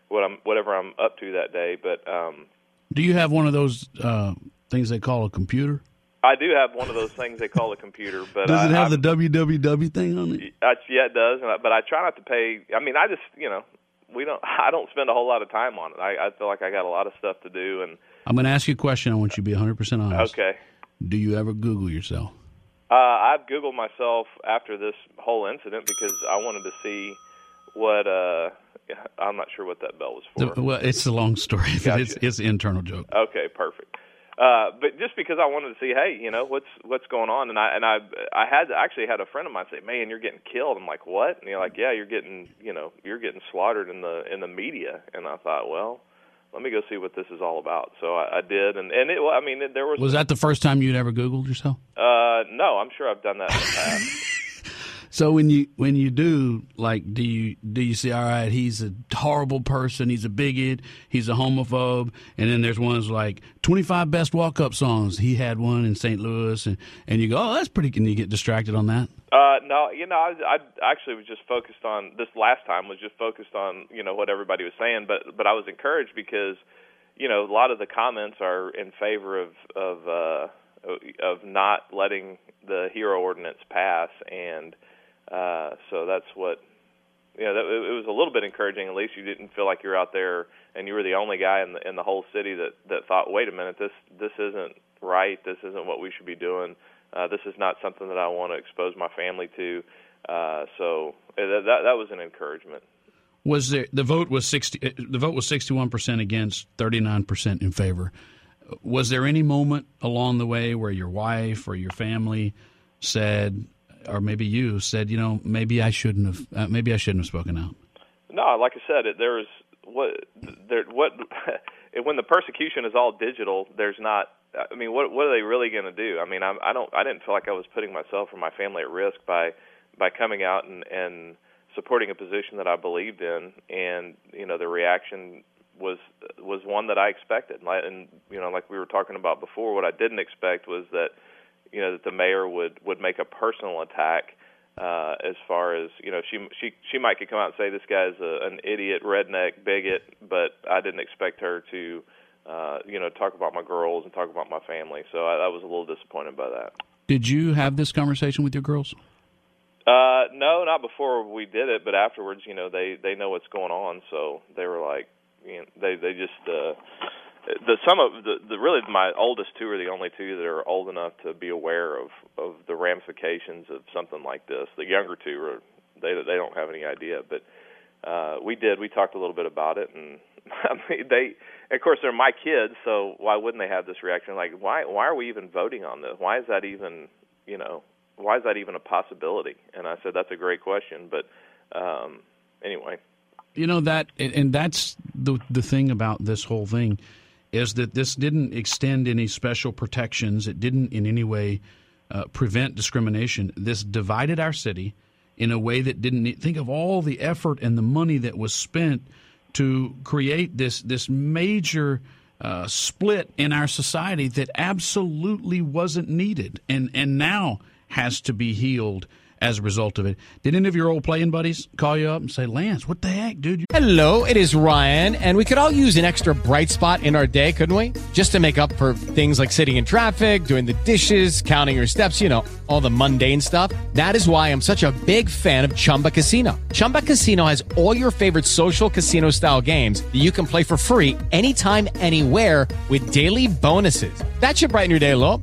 what I'm whatever I'm up to that day. But um, do you have one of those uh, things they call a computer? I do have one of those things they call a computer, but does it I, have I, the www thing on it? I, yeah, it does. But I try not to pay. I mean, I just you know we don't. I don't spend a whole lot of time on it. I, I feel like I got a lot of stuff to do, and I'm going to ask you a question. I want you to be 100 percent honest. Okay. Do you ever Google yourself? Uh, I've Googled myself after this whole incident because I wanted to see what. uh I'm not sure what that bell was for. Well, it's a long story. Gotcha. It's, it's an internal joke. Okay, perfect. Uh, but just because I wanted to see, hey, you know what's what's going on, and I and I I had actually had a friend of mine say, man, you're getting killed. I'm like, what? And you're like, yeah, you're getting you know you're getting slaughtered in the in the media. And I thought, well, let me go see what this is all about. So I, I did, and and it, well, I mean, it, there was Was that the first time you'd ever Googled yourself? uh, no, I'm sure I've done that in the past. So when you when you do like do you do you say all right he's a horrible person he's a bigot he's a homophobe and then there's ones like 25 best walk up songs he had one in St. Louis and and you go oh that's pretty can you get distracted on that Uh, no, you know, I, I actually was just focused on this last time was just focused on you know what everybody was saying, but but I was encouraged because you know a lot of the comments are in favor of of uh, of not letting the hero ordinance pass, and uh, so that's what you know. That, it was a little bit encouraging. At least you didn't feel like you're out there and you were the only guy in the in the whole city that that thought, wait a minute, this this isn't right. This isn't what we should be doing. Uh, this is not something that I want to expose my family to. Uh, so uh, that, that was an encouragement. was there the vote was 60 the vote was 61% against 39% in favor was there any moment along the way where your wife or your family said or maybe you said you know maybe I shouldn't have uh, maybe I shouldn't have spoken out No, like I said, it, there what there what when the persecution is all digital. There's not. I mean, what what are they really going to do? I mean, I, I don't. I didn't feel like I was putting myself or my family at risk by by coming out and and supporting a position that I believed in, and you know the reaction was was one that I expected. And you know, like we were talking about before, what I didn't expect was that you know that the mayor would would make a personal attack uh as far as you know she she she might could come out and say this guy's a, an idiot redneck bigot but i didn't expect her to uh you know talk about my girls and talk about my family. So i, I was a little disappointed by that. Did you have this conversation with your girls? Uh no not before we did it but afterwards you know they they know what's going on. So they were like you know they they just uh the some of the, the really my oldest two are the only two that are old enough to be aware of of the ramifications of something like this. The younger two are they they don't have any idea, but uh we did. We talked a little bit about it, and I mean they. Of course, they're my kids, so why wouldn't they have this reaction? Like, why why are we even voting on this? Why is that even you know why is that even a possibility? And I said that's a great question, but um anyway. You know that, and that's the the thing about this whole thing is that this didn't extend any special protections. It didn't in any way uh, prevent discrimination. This divided our city in a way that didn't need, think of all the effort and the money that was spent to create this this major uh, split in our society that absolutely wasn't needed, and and now has to be healed as a result of it. Did any of your old playing buddies call you up and say, Lance, what the heck, dude? Hello, it is Ryan, and we could all use an extra bright spot in our day, couldn't we? Just to make up for things like sitting in traffic, doing the dishes, counting your steps, you know, all the mundane stuff. That is why I'm such a big fan of Chumba Casino. Chumba Casino has all your favorite social casino style games that you can play for free anytime, anywhere with daily bonuses. That should brighten your day a little.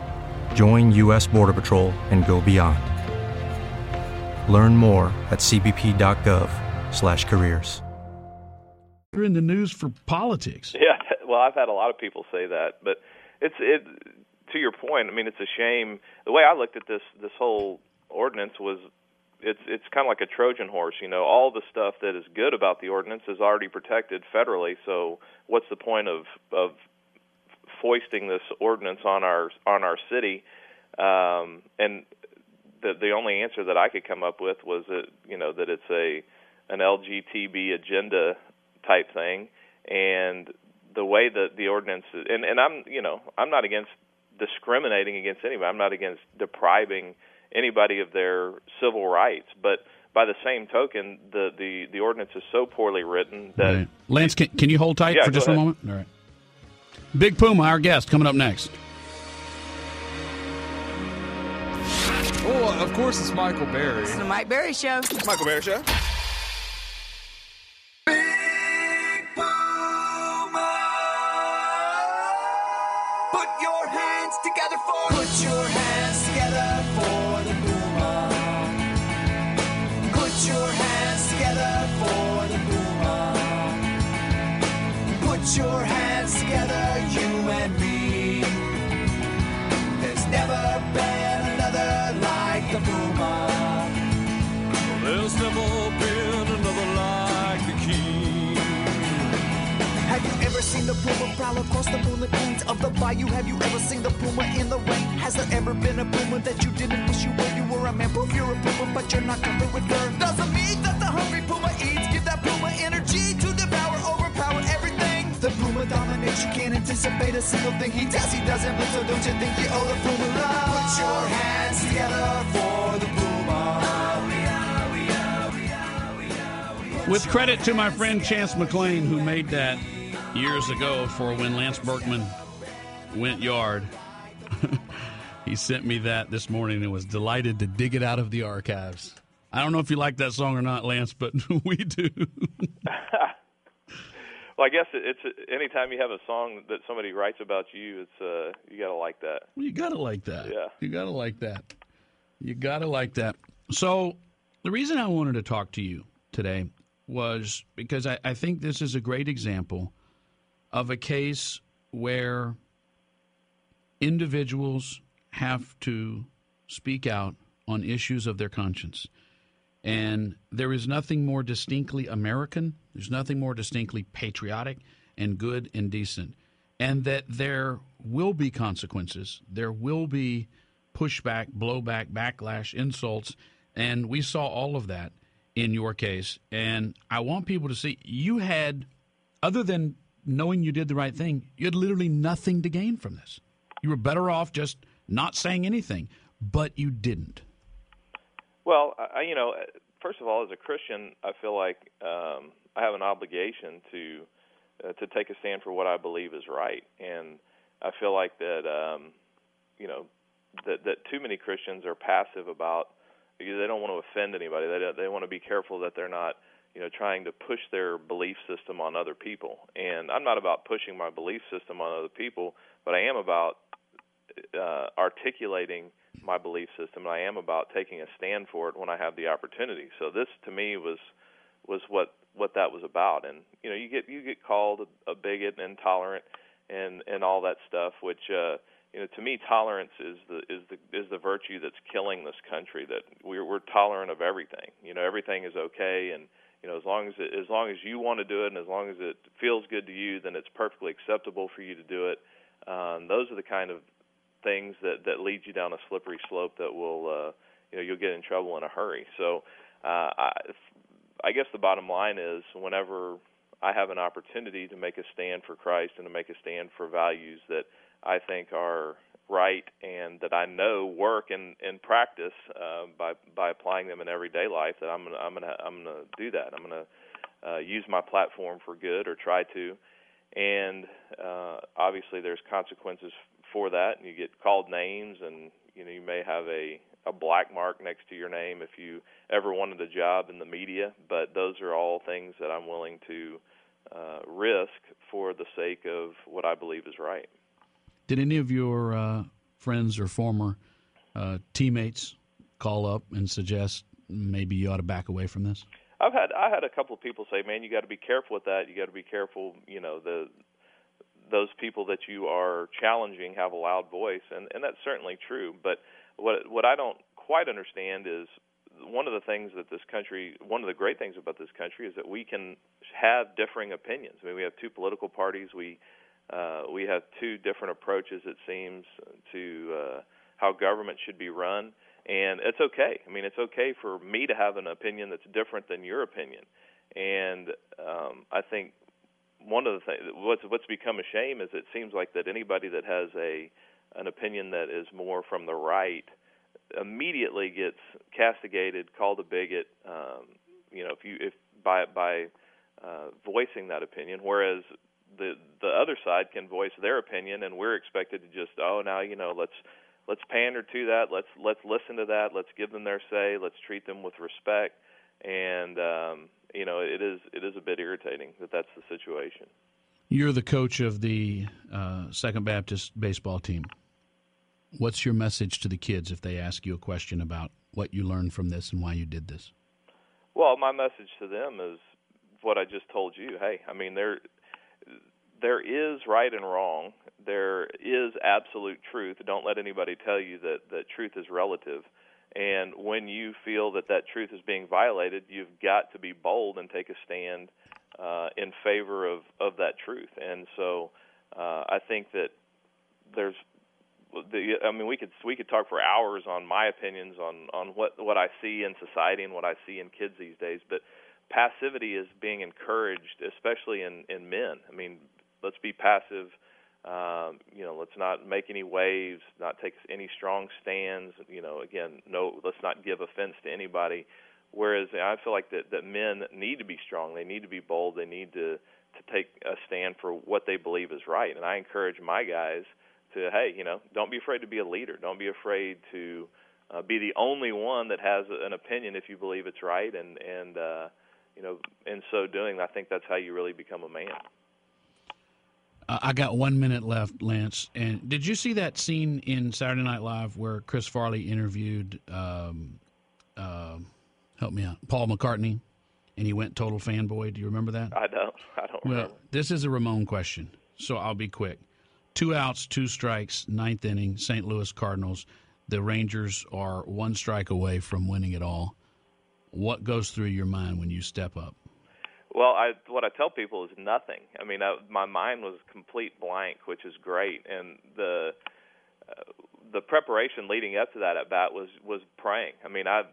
join U.S. Border Patrol and go beyond. Learn more at cbp.gov/careers. You're in the news for politics. Yeah, well, I've had a lot of people say that, but it's it. To your point, I mean, it's a shame. The way I looked at this this whole ordinance was, it's it's kind of like a Trojan horse. You know, all the stuff that is good about the ordinance is already protected federally. So, what's the point of of foisting this ordinance on our on our city? Um, and the the only answer that I could come up with was that you know that it's a an LGTB agenda type thing, and the way that the ordinance is, and and I'm you know I'm not against discriminating against anybody. I'm not against depriving anybody of their civil rights, but by the same token, the the the ordinance is so poorly written that right. Lance, can, can you hold tight yeah, for just a moment? All right. Big Puma, our guest, coming up next. Oh, of course, it's Michael Berry. It's the Mike Berry Show. Michael Berry Show. Prowl across the moonlit plains of the bayou? Have you ever seen the puma in the rain? Has there ever been a puma that you didn't wish you were? You were a man, proof you're a puma, but you're not covered with fur. Doesn't mean that the hungry puma eats. Give that puma energy to devour, overpower everything. The puma dominates. You can't anticipate a single thing he does. He doesn't blink, so don't you think you owe the puma love? Put your hands together for the puma. With credit to my friend Chance McLean, who made that years ago for when Lance Berkman went yard. he sent me that this morning and was delighted to dig it out of the archives. I don't know if you like that song or not, Lance, but we do. well, I guess it's anytime you have a song that somebody writes about you, it's uh you got to like that. You got to like that. Yeah. You got to like that. You got to like that. So, the reason I wanted to talk to you today was because I, I think this is a great example of a case where individuals have to speak out on issues of their conscience. And there is nothing more distinctly American, there's nothing more distinctly patriotic and good and decent. And that there will be consequences, there will be pushback, blowback, backlash, insults. And we saw all of that in your case. And I want people to see you had, other than knowing you did the right thing, you had literally nothing to gain from this. You were better off just not saying anything, but you didn't. Well, I, you know, first of all, as a Christian, I feel like um, I have an obligation to uh, to take a stand for what I believe is right, and I feel like that um, you know that that too many Christians are passive about because they don't want to offend anybody. They they want to be careful that they're not you know trying to push their belief system on other people. And I'm not about pushing my belief system on other people, but I am about uh, articulating my belief system. And I am about taking a stand for it when I have the opportunity. So this to me was was what what that was about. And you know you get you get called a, bigot and intolerant and and all that stuff, which uh, you know to me tolerance is the is the is the virtue that's killing this country. That we're we're tolerant of everything. You know everything is okay and you know as long as it, as long as you want to do it and as long as it feels good to you then it's perfectly acceptable for you to do it um, those are the kind of things that that lead you down a slippery slope that will uh, you know you'll get in trouble in a hurry. So uh, I, I guess the bottom line is whenever I have an opportunity to make a stand for Christ and to make a stand for values that I think are right and that I know work in in practice uh, by by applying them in everyday life, that I'm gonna I'm gonna I'm gonna do that. I'm gonna uh, use my platform for good or try to. And uh, obviously, there's consequences for that, and you get called names, and you know you may have a a black mark next to your name if you ever wanted a job in the media. But those are all things that I'm willing to uh, risk for the sake of what I believe is right. Did any of your uh, friends or former uh, teammates call up and suggest maybe you ought to back away from this? I've had I had a couple of people say, "Man, you got to be careful with that. You got to be careful. You know, the those people that you are challenging have a loud voice, and and that's certainly true. But what what I don't quite understand is one of the things that this country, one of the great things about this country is that we can have differing opinions. I mean, we have two political parties. We uh, we have two different approaches, it seems, to uh, how government should be run, and it's okay. I mean, it's okay for me to have an opinion that's different than your opinion, and um, I think one of the things what's what's become a shame is it seems like that anybody that has a an opinion that is more from the right immediately gets castigated, called a bigot. Um, you know, if you if by by uh, voicing that opinion, whereas the the other side can voice their opinion, and we're expected to just oh now you know let's let's pander to that, let's let's listen to that, let's give them their say, let's treat them with respect, and um, you know, it is it is a bit irritating that that's the situation. You're the coach of the uh, Second Baptist baseball team. What's your message to the kids if they ask you a question about what you learned from this and why you did this? Well, my message to them is what I just told you. Hey, I mean there there is right and wrong. There is absolute truth. Don't let anybody tell you that that truth is relative. And when you feel that that truth is being violated, you've got to be bold and take a stand uh, in favor of, of that truth. And so uh, I think that there's the, I mean, we could we could talk for hours on my opinions on on what what I see in society and what I see in kids these days. But passivity is being encouraged, especially in in men. I mean, let's be passive um, you know, let's not make any waves, not take any strong stands. You know, again, no, let's not give offense to anybody. Whereas I feel like that that men need to be strong. They need to be bold. They need to to take a stand for what they believe is right. And I encourage my guys to, hey, you know, don't be afraid to be a leader. Don't be afraid to uh, be the only one that has an opinion if you believe it's right. And and uh, you know, in so doing, I think that's how you really become a man. Uh, I got one minute left, Lance. And did you see that scene in Saturday Night Live where Chris Farley interviewed, um, uh, help me out, Paul McCartney, and he went total fanboy? Do you remember that? I don't. I don't. Well, remember. this is a Ramon question, so I'll be quick. Two outs, two strikes, ninth inning, St. Louis Cardinals. The Rangers are one strike away from winning it all. What goes through your mind when you step up? Well, I what I tell people is nothing. I mean, I, my mind was complete blank, which is great, and the uh, the preparation leading up to that at bat was was praying. I mean, I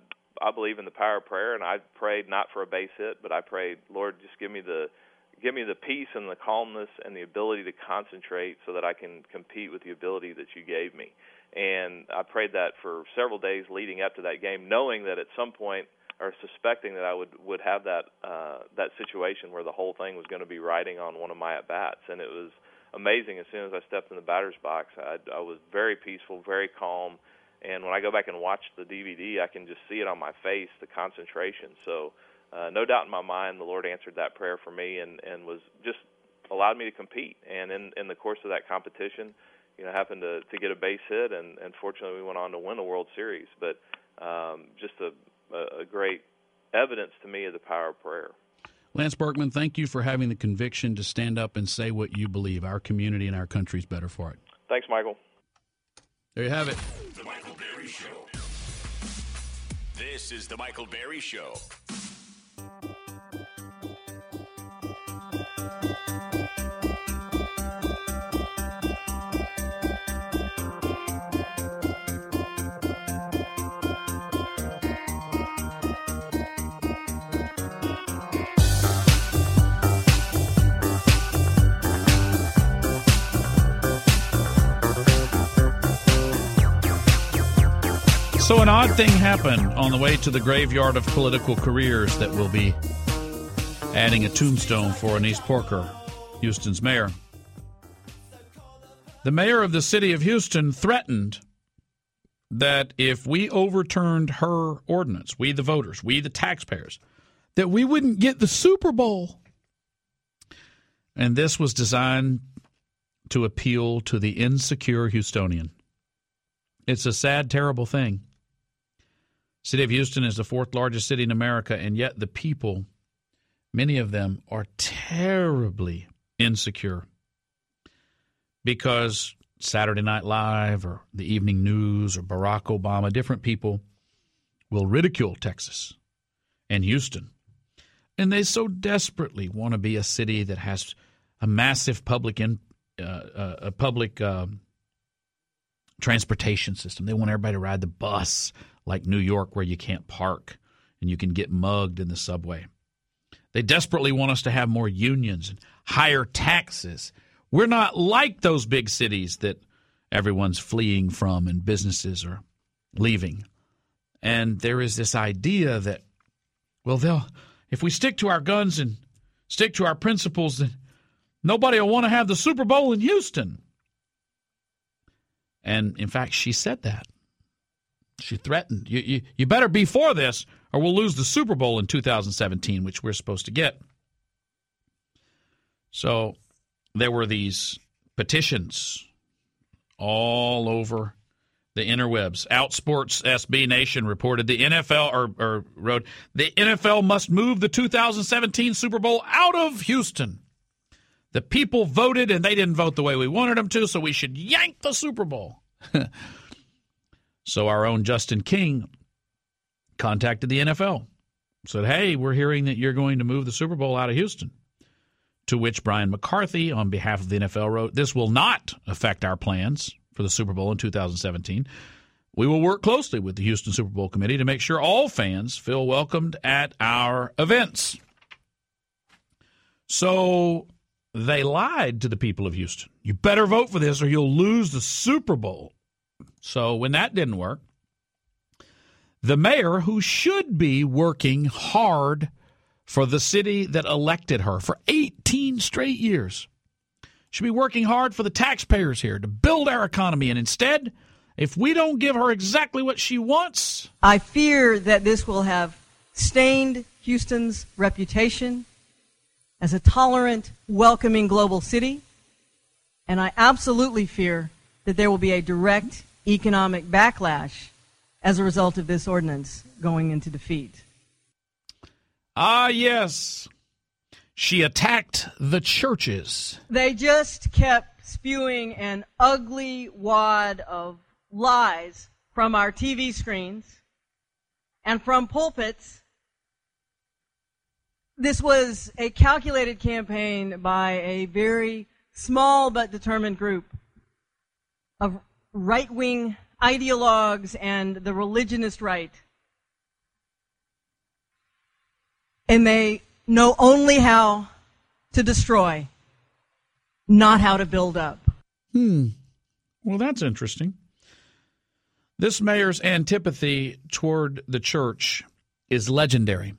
I believe in the power of prayer, and I prayed not for a base hit, but I prayed, Lord, just give me the give me the peace and the calmness and the ability to concentrate so that I can compete with the ability that you gave me. And I prayed that for several days leading up to that game, knowing that at some point or suspecting that I would would have that uh, that situation where the whole thing was going to be riding on one of my at bats, and it was amazing. As soon as I stepped in the batter's box, I, I was very peaceful, very calm, and when I go back and watch the DVD, I can just see it on my face, the concentration. So, uh, no doubt in my mind, the Lord answered that prayer for me, and and was just allowed me to compete. And in in the course of that competition, you know, happened to to get a base hit, and and fortunately, we went on to win the World Series. But um, just a, a great evidence to me of the power of prayer. Lance Berkman, thank you for having the conviction to stand up and say what you believe. Our community and our country is better for it. Thanks, Michael. There you have it. The Michael Berry Show. This is The Michael Berry Show. So, an odd thing happened on the way to the graveyard of political careers that will be adding a tombstone for Annise Parker, Houston's mayor. The mayor of the city of Houston threatened that if we overturned her ordinance, we the voters, we the taxpayers, that we wouldn't get the Super Bowl. And this was designed to appeal to the insecure Houstonian. It's a sad, terrible thing. City of Houston is the fourth largest city in America, and yet the people, many of them, are terribly insecure because Saturday Night Live or the evening news or Barack Obama, different people will ridicule Texas and Houston. And they so desperately want to be a city that has a massive public in, uh, uh, a public um, transportation system. They want everybody to ride the bus like New York, where you can't park and you can get mugged in the subway. They desperately want us to have more unions and higher taxes. We're not like those big cities that everyone's fleeing from and businesses are leaving. And there is this idea that, well, they'll if we stick to our guns and stick to our principles, then nobody will want to have the Super Bowl in Houston. And in fact, she said that. She threatened, you, you, you better be for this or we'll lose the Super Bowl in 2017, which we're supposed to get. So there were these petitions all over the interwebs. Outsports SB Nation reported the NFL or, or wrote the NFL must move the 2017 Super Bowl out of Houston. The people voted and they didn't vote the way we wanted them to, so we should yank the Super Bowl. so our own Justin King contacted the NFL, said, Hey, we're hearing that you're going to move the Super Bowl out of Houston. To which Brian McCarthy, on behalf of the NFL, wrote, This will not affect our plans for the Super Bowl in 2017. We will work closely with the Houston Super Bowl committee to make sure all fans feel welcomed at our events. So they lied to the people of Houston. You better vote for this or you'll lose the Super Bowl. So when that didn't work, the mayor, who should be working hard for the city that elected her for 18 straight years, should be working hard for the taxpayers here to build our economy. And instead, if we don't give her exactly what she wants, I fear that this will have stained Houston's reputation as a tolerant, welcoming global city. And I absolutely fear that there will be a direct economic backlash as a result of this ordinance going into defeat. Ah, yes. She attacked the churches. They just kept spewing an ugly wad of lies from our TV screens and from pulpits. This was a calculated campaign by a very small but determined group of right wing ideologues and the religionist right. And they know only how to destroy, not how to build up. Hmm. Well, that's interesting. This mayor's antipathy toward the church is legendary.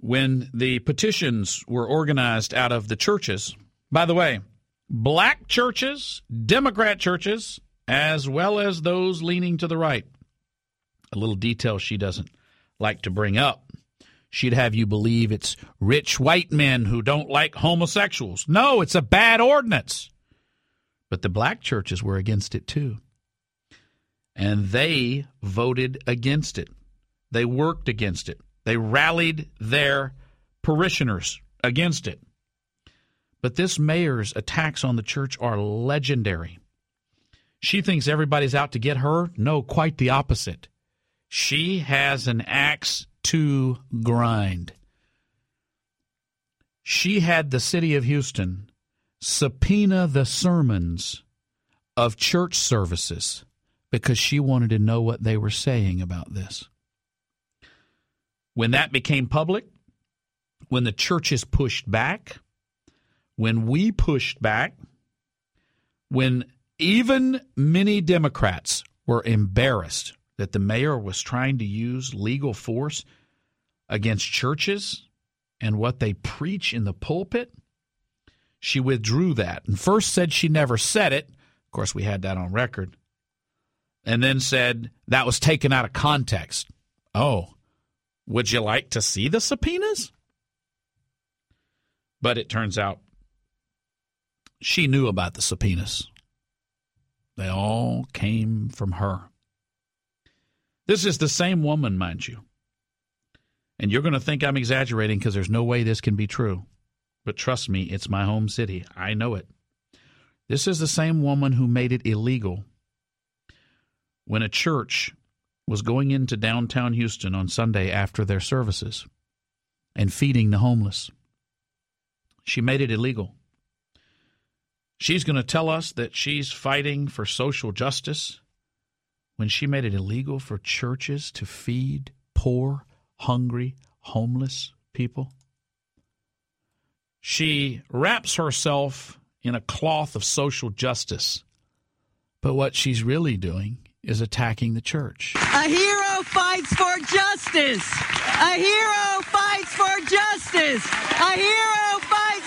When the petitions were organized out of the churches, by the way, black churches, Democrat churches, as well as those leaning to the right. A little detail she doesn't like to bring up. She'd have you believe it's rich white men who don't like homosexuals. No, it's a bad ordinance. But the black churches were against it too. And they voted against it. They worked against it. They rallied their parishioners against it. But this mayor's attacks on the church are legendary. She thinks everybody's out to get her. No, quite the opposite. She has an axe to grind. She had the city of Houston subpoena the sermons of church services because she wanted to know what they were saying about this. When that became public, when the churches pushed back, when we pushed back, when even many Democrats were embarrassed that the mayor was trying to use legal force against churches and what they preach in the pulpit. She withdrew that and first said she never said it. Of course, we had that on record. And then said that was taken out of context. Oh, would you like to see the subpoenas? But it turns out she knew about the subpoenas. They all came from her. This is the same woman, mind you. And you're going to think I'm exaggerating because there's no way this can be true. But trust me, it's my home city. I know it. This is the same woman who made it illegal when a church was going into downtown Houston on Sunday after their services and feeding the homeless. She made it illegal. She's going to tell us that she's fighting for social justice when she made it illegal for churches to feed poor, hungry, homeless people. She wraps herself in a cloth of social justice, but what she's really doing is attacking the church. A hero fights for justice. A hero fights for justice. A hero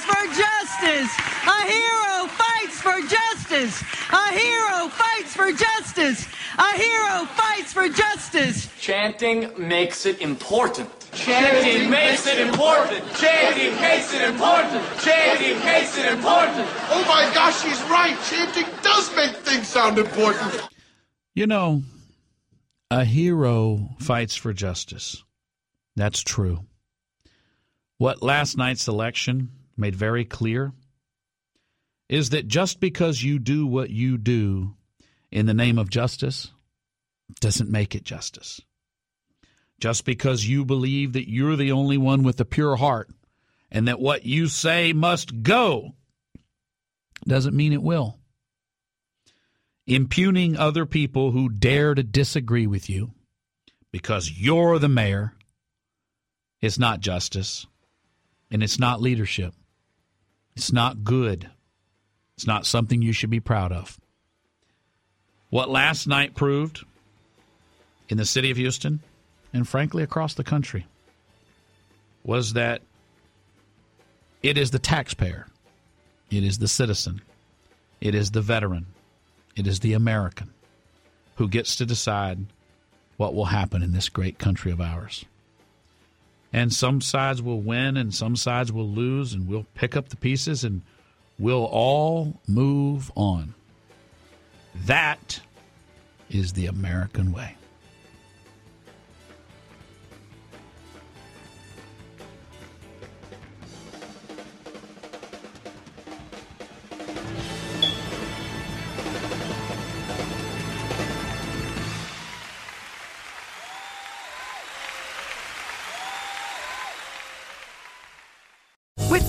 fights for justice. A hero fights for justice. A hero fights for justice. A hero fights for justice. Chanting makes it important. Chanting makes it important. Chanting makes it important. Chanting makes it important. Oh my gosh, he's right. Chanting does make things sound important. You know, a hero fights for justice. That's true. What last night's election made very clear is that just because you do what you do in the name of justice doesn't make it justice. Just because you believe that you're the only one with a pure heart and that what you say must go doesn't mean it will impugning other people who dare to disagree with you because you're the mayor is not justice and it's not leadership. It's not good. It's not something you should be proud of. What last night proved in the city of Houston and frankly across the country was that it is the taxpayer, it is the citizen, it is the veteran, it is the American who gets to decide what will happen in this great country of ours. And some sides will win and some sides will lose, and we'll pick up the pieces and we'll all move on. That is the American way.